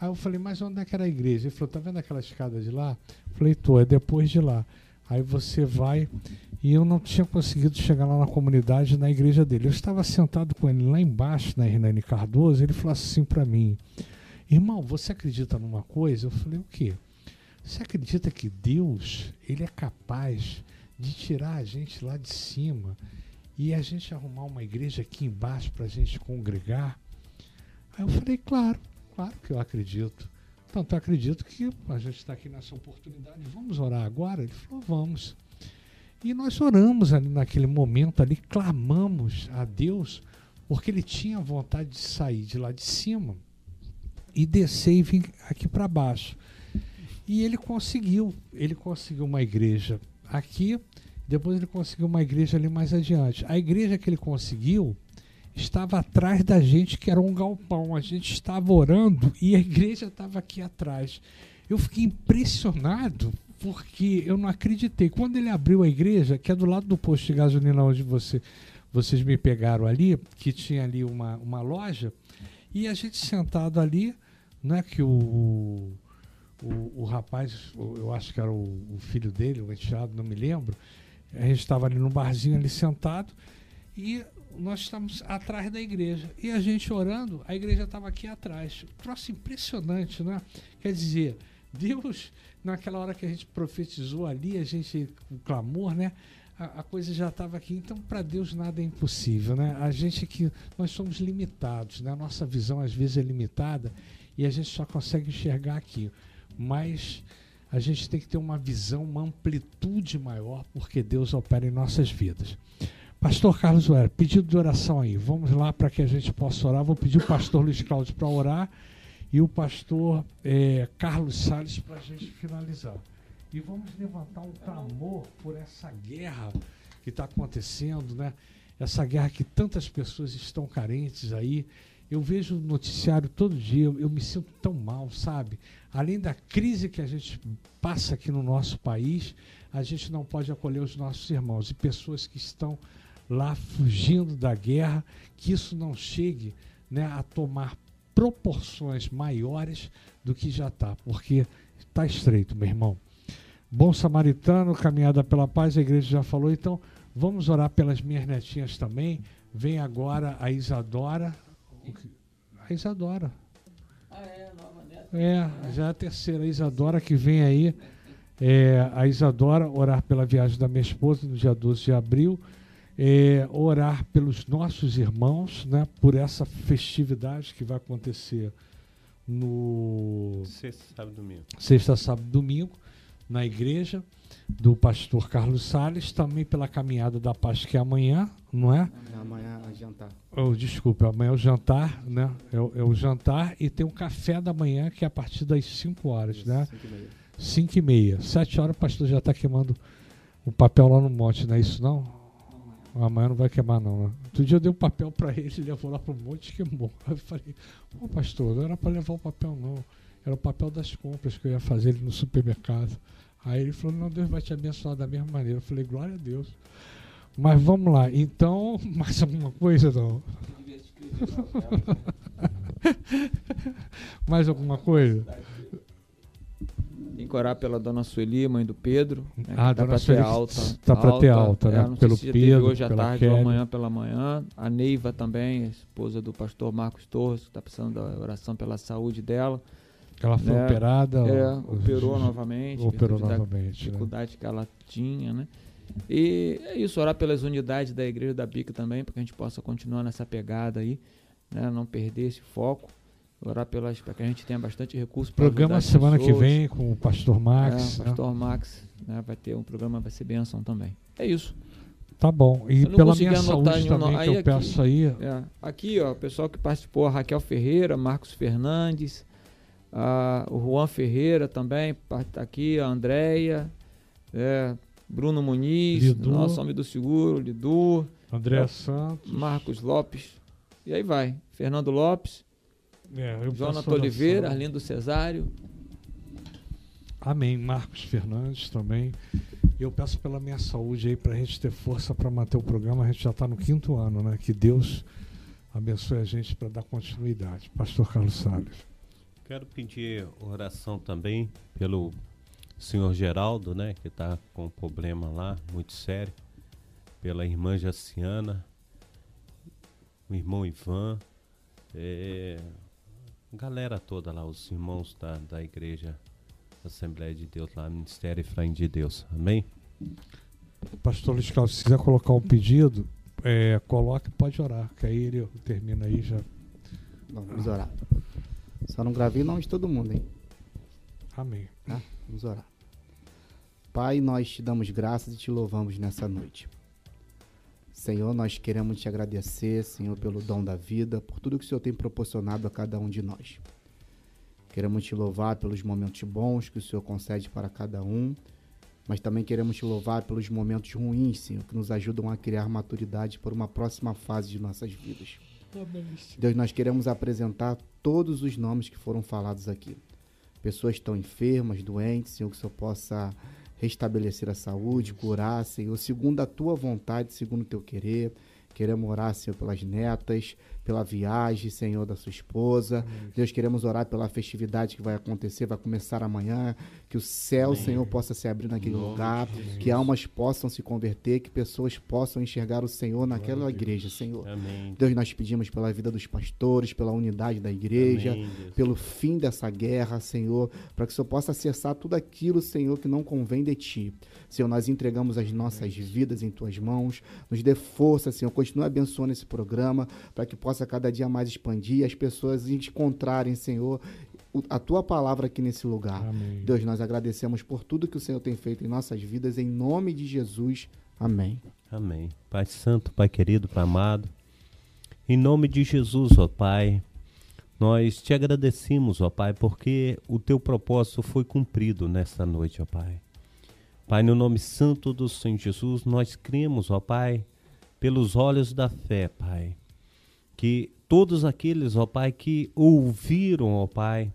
S2: Aí eu falei, mas onde é que era a igreja? Ele falou, tá vendo aquela escada de lá? Eu falei, tô, é depois de lá. Aí você vai e eu não tinha conseguido chegar lá na comunidade, na igreja dele. Eu estava sentado com ele lá embaixo, na Hernani Cardoso, ele falou assim para mim, irmão, você acredita numa coisa? Eu falei, o quê? Você acredita que Deus, ele é capaz de tirar a gente lá de cima e a gente arrumar uma igreja aqui embaixo para a gente congregar? Aí eu falei, claro, claro que eu acredito. Tanto acredito que a gente está aqui nessa oportunidade. Vamos orar agora? Ele falou, vamos. E nós oramos ali naquele momento ali, clamamos a Deus, porque ele tinha vontade de sair de lá de cima e descer e vir aqui para baixo. E ele conseguiu. Ele conseguiu uma igreja aqui, depois ele conseguiu uma igreja ali mais adiante. A igreja que ele conseguiu estava atrás da gente, que era um galpão. A gente estava orando e a igreja estava aqui atrás. Eu fiquei impressionado porque eu não acreditei. Quando ele abriu a igreja, que é do lado do posto de gasolina onde você, vocês me pegaram ali, que tinha ali uma, uma loja, e a gente sentado ali, não é que o, o, o rapaz, eu acho que era o, o filho dele, o enteado, não me lembro, a gente estava ali no barzinho ali sentado, e nós estamos atrás da igreja. E a gente orando, a igreja estava aqui atrás. Troço impressionante, né? Quer dizer, Deus, naquela hora que a gente profetizou ali, a gente, o clamor, né? A, a coisa já estava aqui. Então, para Deus nada é impossível, né? A gente que nós somos limitados, né? A nossa visão às vezes é limitada e a gente só consegue enxergar aqui. Mas a gente tem que ter uma visão, uma amplitude maior, porque Deus opera em nossas vidas. Pastor Carlos Uera, pedido de oração aí. Vamos lá para que a gente possa orar. Vou pedir o pastor Luiz Cláudio para orar e o pastor é, Carlos Salles para a gente finalizar. E vamos levantar um clamor por essa guerra que está acontecendo, né? Essa guerra que tantas pessoas estão carentes aí. Eu vejo o noticiário todo dia, eu, me sinto tão mal, sabe? Além da crise que a gente passa aqui no nosso país, a gente não pode acolher os nossos irmãos e pessoas que estão lá fugindo da guerra, que isso não chegue né, a tomar proporções maiores do que já está, porque está estreito, meu irmão. Bom Samaritano, caminhada pela paz, a igreja já falou, então vamos orar pelas minhas netinhas também. Vem agora a Isadora. A Isadora.
S3: Ah, é, nova
S2: É, já é a terceira. A Isadora que vem aí. É, a Isadora orar pela viagem da minha esposa no dia 12 de abril. É, orar pelos nossos irmãos, né? Por essa festividade que vai acontecer no
S5: Sexta, sábado e domingo.
S2: sexta, sábado, domingo, na igreja do pastor Carlos Sales, também pela caminhada da paz que é amanhã, não é?
S4: Amanhã a jantar.
S2: Oh, desculpa, amanhã é o jantar, né? É o, é o jantar e tem o café da manhã que é a partir das 5 horas, né?
S4: Cinco e meia.
S2: 5 e meia. 7 horas o pastor já está queimando o papel lá no monte, não é isso não? Amanhã não vai queimar não, né? Outro dia eu dei um papel para ele, ele levou lá pro monte e queimou. Aí eu falei, ô pastor, não era para levar o papel não. Era o papel das compras que eu ia fazer ele no supermercado. Aí ele falou, não, Deus vai te abençoar da mesma maneira. Eu falei, glória a Deus. Mas vamos lá, então, mais alguma coisa não? mais alguma coisa?
S3: Tem que orar pela dona Sueli, mãe do Pedro. Né,
S2: Ah,
S3: tá
S2: dona
S3: pra
S2: Sueli
S3: alta.
S2: tá pra ter alta, né?
S3: É, não
S2: Pelo
S3: sei se
S2: Pedro,
S3: hoje à tarde ou
S2: Kelly.
S3: amanhã pela manhã. A Neiva também, a esposa do pastor Marcos Torres, que está precisando da oração pela saúde dela.
S2: Ela foi
S3: É,
S2: operada?
S3: É,
S2: ó,
S3: operou novamente.
S2: Operou novamente. né?
S3: dificuldade que ela tinha, né? E é isso, orar pelas unidades da igreja da Bica também, para que a gente possa continuar nessa pegada aí, né? Não perder esse foco. Orar pelas para que a gente tenha bastante recurso para
S2: Programa semana que vem com o pastor Max.
S3: É,
S2: né?
S3: Pastor Max, né? Vai ter um programa, vai ser bênção também. É isso.
S2: Tá bom. E pela minha saúde
S3: nenhum
S2: também,
S3: no-
S2: que
S3: aí
S2: eu
S3: aqui-
S2: peço aí.
S3: É. Aqui, ó, o pessoal que participou, Raquel Ferreira, Marcos Fernandes, a- o Juan Ferreira também, par- tá aqui, a Andréia, é, Bruno Muniz,
S2: Lidu.
S3: nosso homem do seguro, Lidu,
S2: André
S3: É.
S2: Santos.
S3: Marcos Lopes, e aí vai. Fernando Lopes,
S2: É,
S3: Jonathan Oliveira. Arlindo Cesário.
S2: Amém. Marcos Fernandes também. Eu peço pela minha saúde aí pra gente ter força para manter o programa. A gente já está no quinto ano, né? Que Deus abençoe a gente para dar continuidade. Pastor Carlos Salles.
S5: Quero pedir oração também pelo senhor Geraldo, né, que está com um problema lá, muito sério, pela irmã Jaciana, o irmão Ivan, é, galera toda lá, os irmãos da, da igreja Assembleia de Deus lá, Ministério Efraim de Deus, amém?
S2: Pastor Luiz Carlos, se quiser colocar um pedido, é, coloque, pode orar, que aí ele termina aí já.
S4: Vamos orar. Só não gravei não de todo mundo, hein?
S2: Amém.
S4: tá? Vamos orar. Pai, nós te damos graças e te louvamos nessa noite. Senhor, nós queremos te agradecer, Senhor, pelo dom da vida, por tudo que o Senhor tem proporcionado a cada um de nós. Queremos te louvar pelos momentos bons que o Senhor concede para cada um, mas também queremos te louvar pelos momentos ruins, Senhor, que nos ajudam a criar maturidade para uma próxima fase de nossas vidas. Deus, nós queremos apresentar todos os nomes que foram falados aqui. Pessoas estão enfermas, doentes, Senhor, que o Senhor possa restabelecer a saúde, curar, Senhor, segundo a tua vontade, segundo o teu querer. Queremos orar, Senhor, pelas netas, pela viagem, Senhor, da sua esposa. Deus, queremos orar pela festividade que vai acontecer, vai começar amanhã. Que o céu,
S5: Amém.
S4: Senhor, possa se abrir naquele
S5: Nome
S4: lugar.
S5: Jesus.
S4: Que almas possam se converter, que pessoas possam enxergar o Senhor naquela
S2: Glória a Deus.
S4: igreja, Senhor.
S5: Amém.
S4: Deus, nós pedimos pela vida dos pastores, pela unidade da igreja,
S5: Amém,
S4: pelo fim dessa guerra, Senhor, para que o Senhor possa acessar tudo aquilo, Senhor, que não convém de Ti. Senhor, nós entregamos as nossas vidas em Tuas mãos, nos dê força, Senhor, continue abençoando esse programa, para que possa cada dia mais expandir as pessoas encontrarem, Senhor, a Tua palavra aqui nesse lugar.
S2: Amém.
S4: Deus, nós agradecemos por tudo que o Senhor tem feito em nossas vidas, em nome de Jesus. Amém.
S5: Amém. Pai Santo, Pai querido, Pai amado, em nome de Jesus, ó Pai, nós te agradecemos, ó Pai, porque o teu propósito foi cumprido nesta noite, ó Pai. Pai, no nome santo do Senhor Jesus, nós cremos, ó Pai, pelos olhos da fé, Pai, que todos aqueles, ó Pai, que ouviram, ó Pai,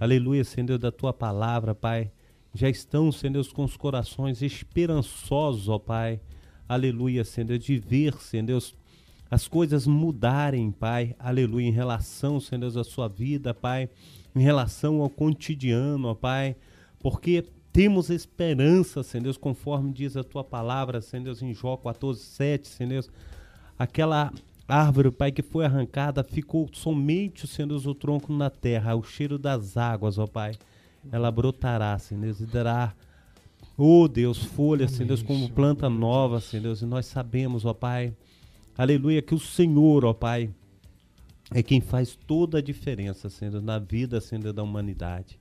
S5: aleluia, Senhor, da tua palavra, Pai, já estão, Senhor, com os corações esperançosos, ó Pai, aleluia, Senhor, de ver, Senhor, as coisas mudarem, Pai, aleluia, em relação, Senhor, à sua vida, Pai, em relação ao cotidiano, ó Pai, porque temos esperança, Senhor, conforme diz a tua palavra, Senhor, em Jó 14, 7, Senhor, aquela árvore, Pai, que foi arrancada, ficou somente, Deus, o tronco na terra, o cheiro das águas, ó Pai. Ela brotará, Senhor Deus, e dará, ó Deus, folhas, Senhor Deus, como planta nova, Senhor Deus. E nós sabemos, ó Pai, aleluia, que o Senhor, ó Pai, é quem faz toda a diferença, Senhor, na vida, Senhor, da humanidade.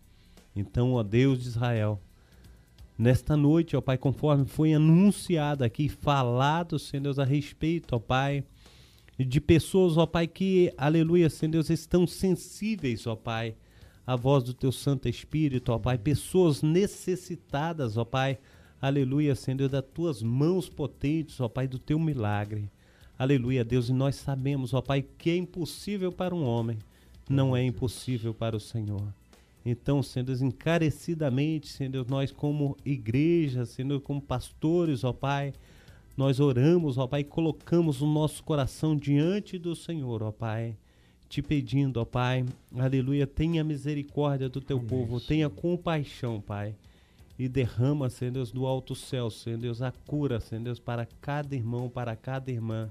S5: Então, ó Deus de Israel, nesta noite, ó Pai, conforme foi anunciado aqui, falado, Senhor Deus, a respeito, ó Pai, de pessoas, ó Pai, que, aleluia, Senhor Deus, estão sensíveis, ó Pai, à voz do Teu Santo Espírito, ó Pai, pessoas necessitadas, ó Pai, aleluia, Senhor Deus, das Tuas mãos potentes, ó Pai, do Teu milagre. Aleluia, Deus, e nós sabemos, ó Pai, que é impossível para um homem, não é impossível para o Senhor. Então, Senhor Deus, encarecidamente, Senhor Deus, nós como igreja, Senhor, como pastores, ó Pai, nós oramos, ó Pai, e colocamos o nosso coração diante do Senhor, ó Pai, te pedindo, ó Pai, aleluia, tenha misericórdia do teu povo, tenha compaixão, Pai, e derrama, Senhor Deus, do alto céu, Senhor Deus, a cura, Senhor Deus, para cada irmão, para cada irmã.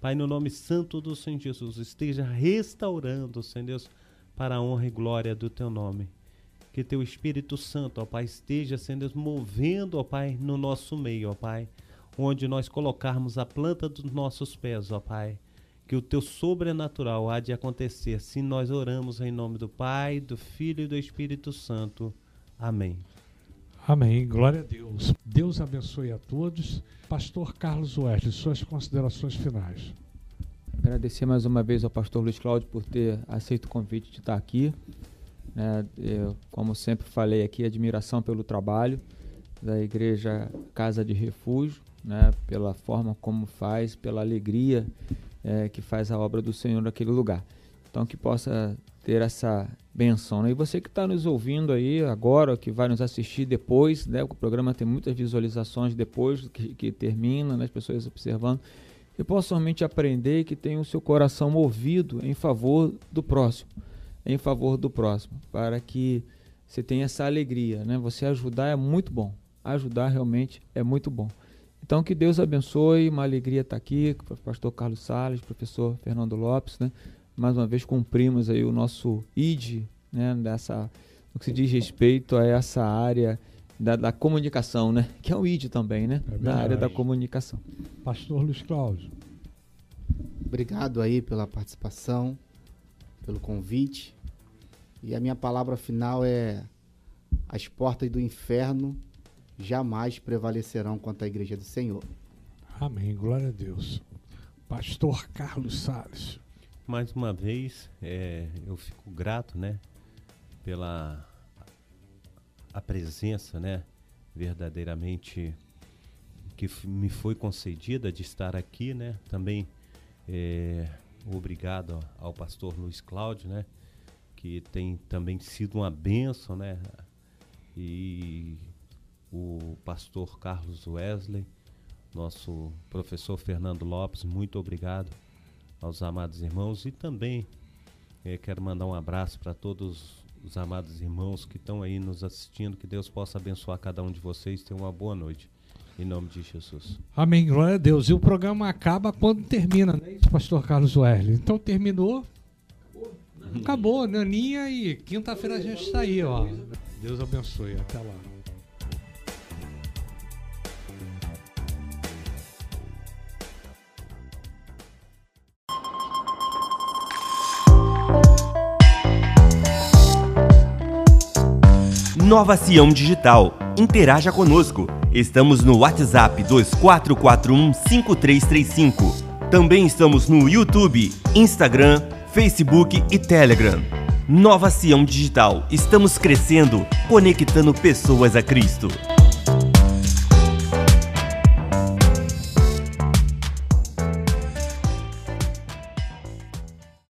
S5: Pai, no nome santo do Senhor Jesus, esteja restaurando, Senhor Deus, para a honra e glória do teu nome. Que teu Espírito Santo, ó Pai, esteja, Senhor Deus, movendo, ó Pai, no nosso meio, ó Pai onde nós colocarmos a planta dos nossos pés, ó Pai. Que o teu sobrenatural há de acontecer se nós oramos em nome do Pai, do Filho e do Espírito Santo. Amém.
S2: Amém. Glória a Deus. Deus abençoe a todos. Pastor Carlos Wesley, suas considerações finais.
S3: Agradecer mais uma vez ao pastor Luiz Cláudio por ter aceito o convite de estar aqui. É, eu, como sempre falei aqui, admiração pelo trabalho da Igreja Casa de Refúgio né, pela forma como faz, pela alegria é, que faz a obra do Senhor naquele lugar. Então que possa ter essa benção. Né? E você que está nos ouvindo aí agora, que vai nos assistir depois, né? o programa tem muitas visualizações depois que, que termina, né? as pessoas observando, que possa somente aprender que tenha o seu coração movido em favor do próximo, em favor do próximo, para que você tenha essa alegria. Né? Você ajudar é muito bom, ajudar realmente é muito bom. Então, que Deus abençoe, uma alegria estar aqui com o pastor Carlos Salles, professor Fernando Lopes, né? Mais uma vez cumprimos aí o nosso ID, né? Dessa, no que se diz respeito a essa área da, da comunicação, né? Que é o ID também, né? É da área da comunicação.
S2: Pastor Luiz Cláudio.
S4: Obrigado aí pela participação, pelo convite. E a minha palavra final é as portas do inferno jamais prevalecerão contra a igreja do Senhor.
S2: Amém. Glória a Deus. Pastor Carlos Salles.
S5: Mais uma vez, é, eu fico grato, né, pela a presença, né, verdadeiramente que me foi concedida de estar aqui, né. Também é, obrigado ao pastor Luiz Cláudio, né, que tem também sido uma bênção, né, e o pastor Carlos Wesley, nosso professor Fernando Lopes, muito obrigado aos amados irmãos e também eh, quero mandar um abraço para todos os amados irmãos que estão aí nos assistindo, que Deus possa abençoar cada um de vocês, tenham uma boa noite. Em nome de Jesus.
S2: Amém, glória a Deus. E o programa acaba quando termina, né, pastor Carlos Wesley? Então terminou, acabou, naninha e quinta-feira a gente está aí, ó. Deus abençoe, até lá.
S6: Nova Sião Digital. Interaja conosco. Estamos no WhatsApp 2441 5335. Também estamos no YouTube, Instagram, Facebook e Telegram. Nova Sião Digital. Estamos crescendo, conectando pessoas a Cristo.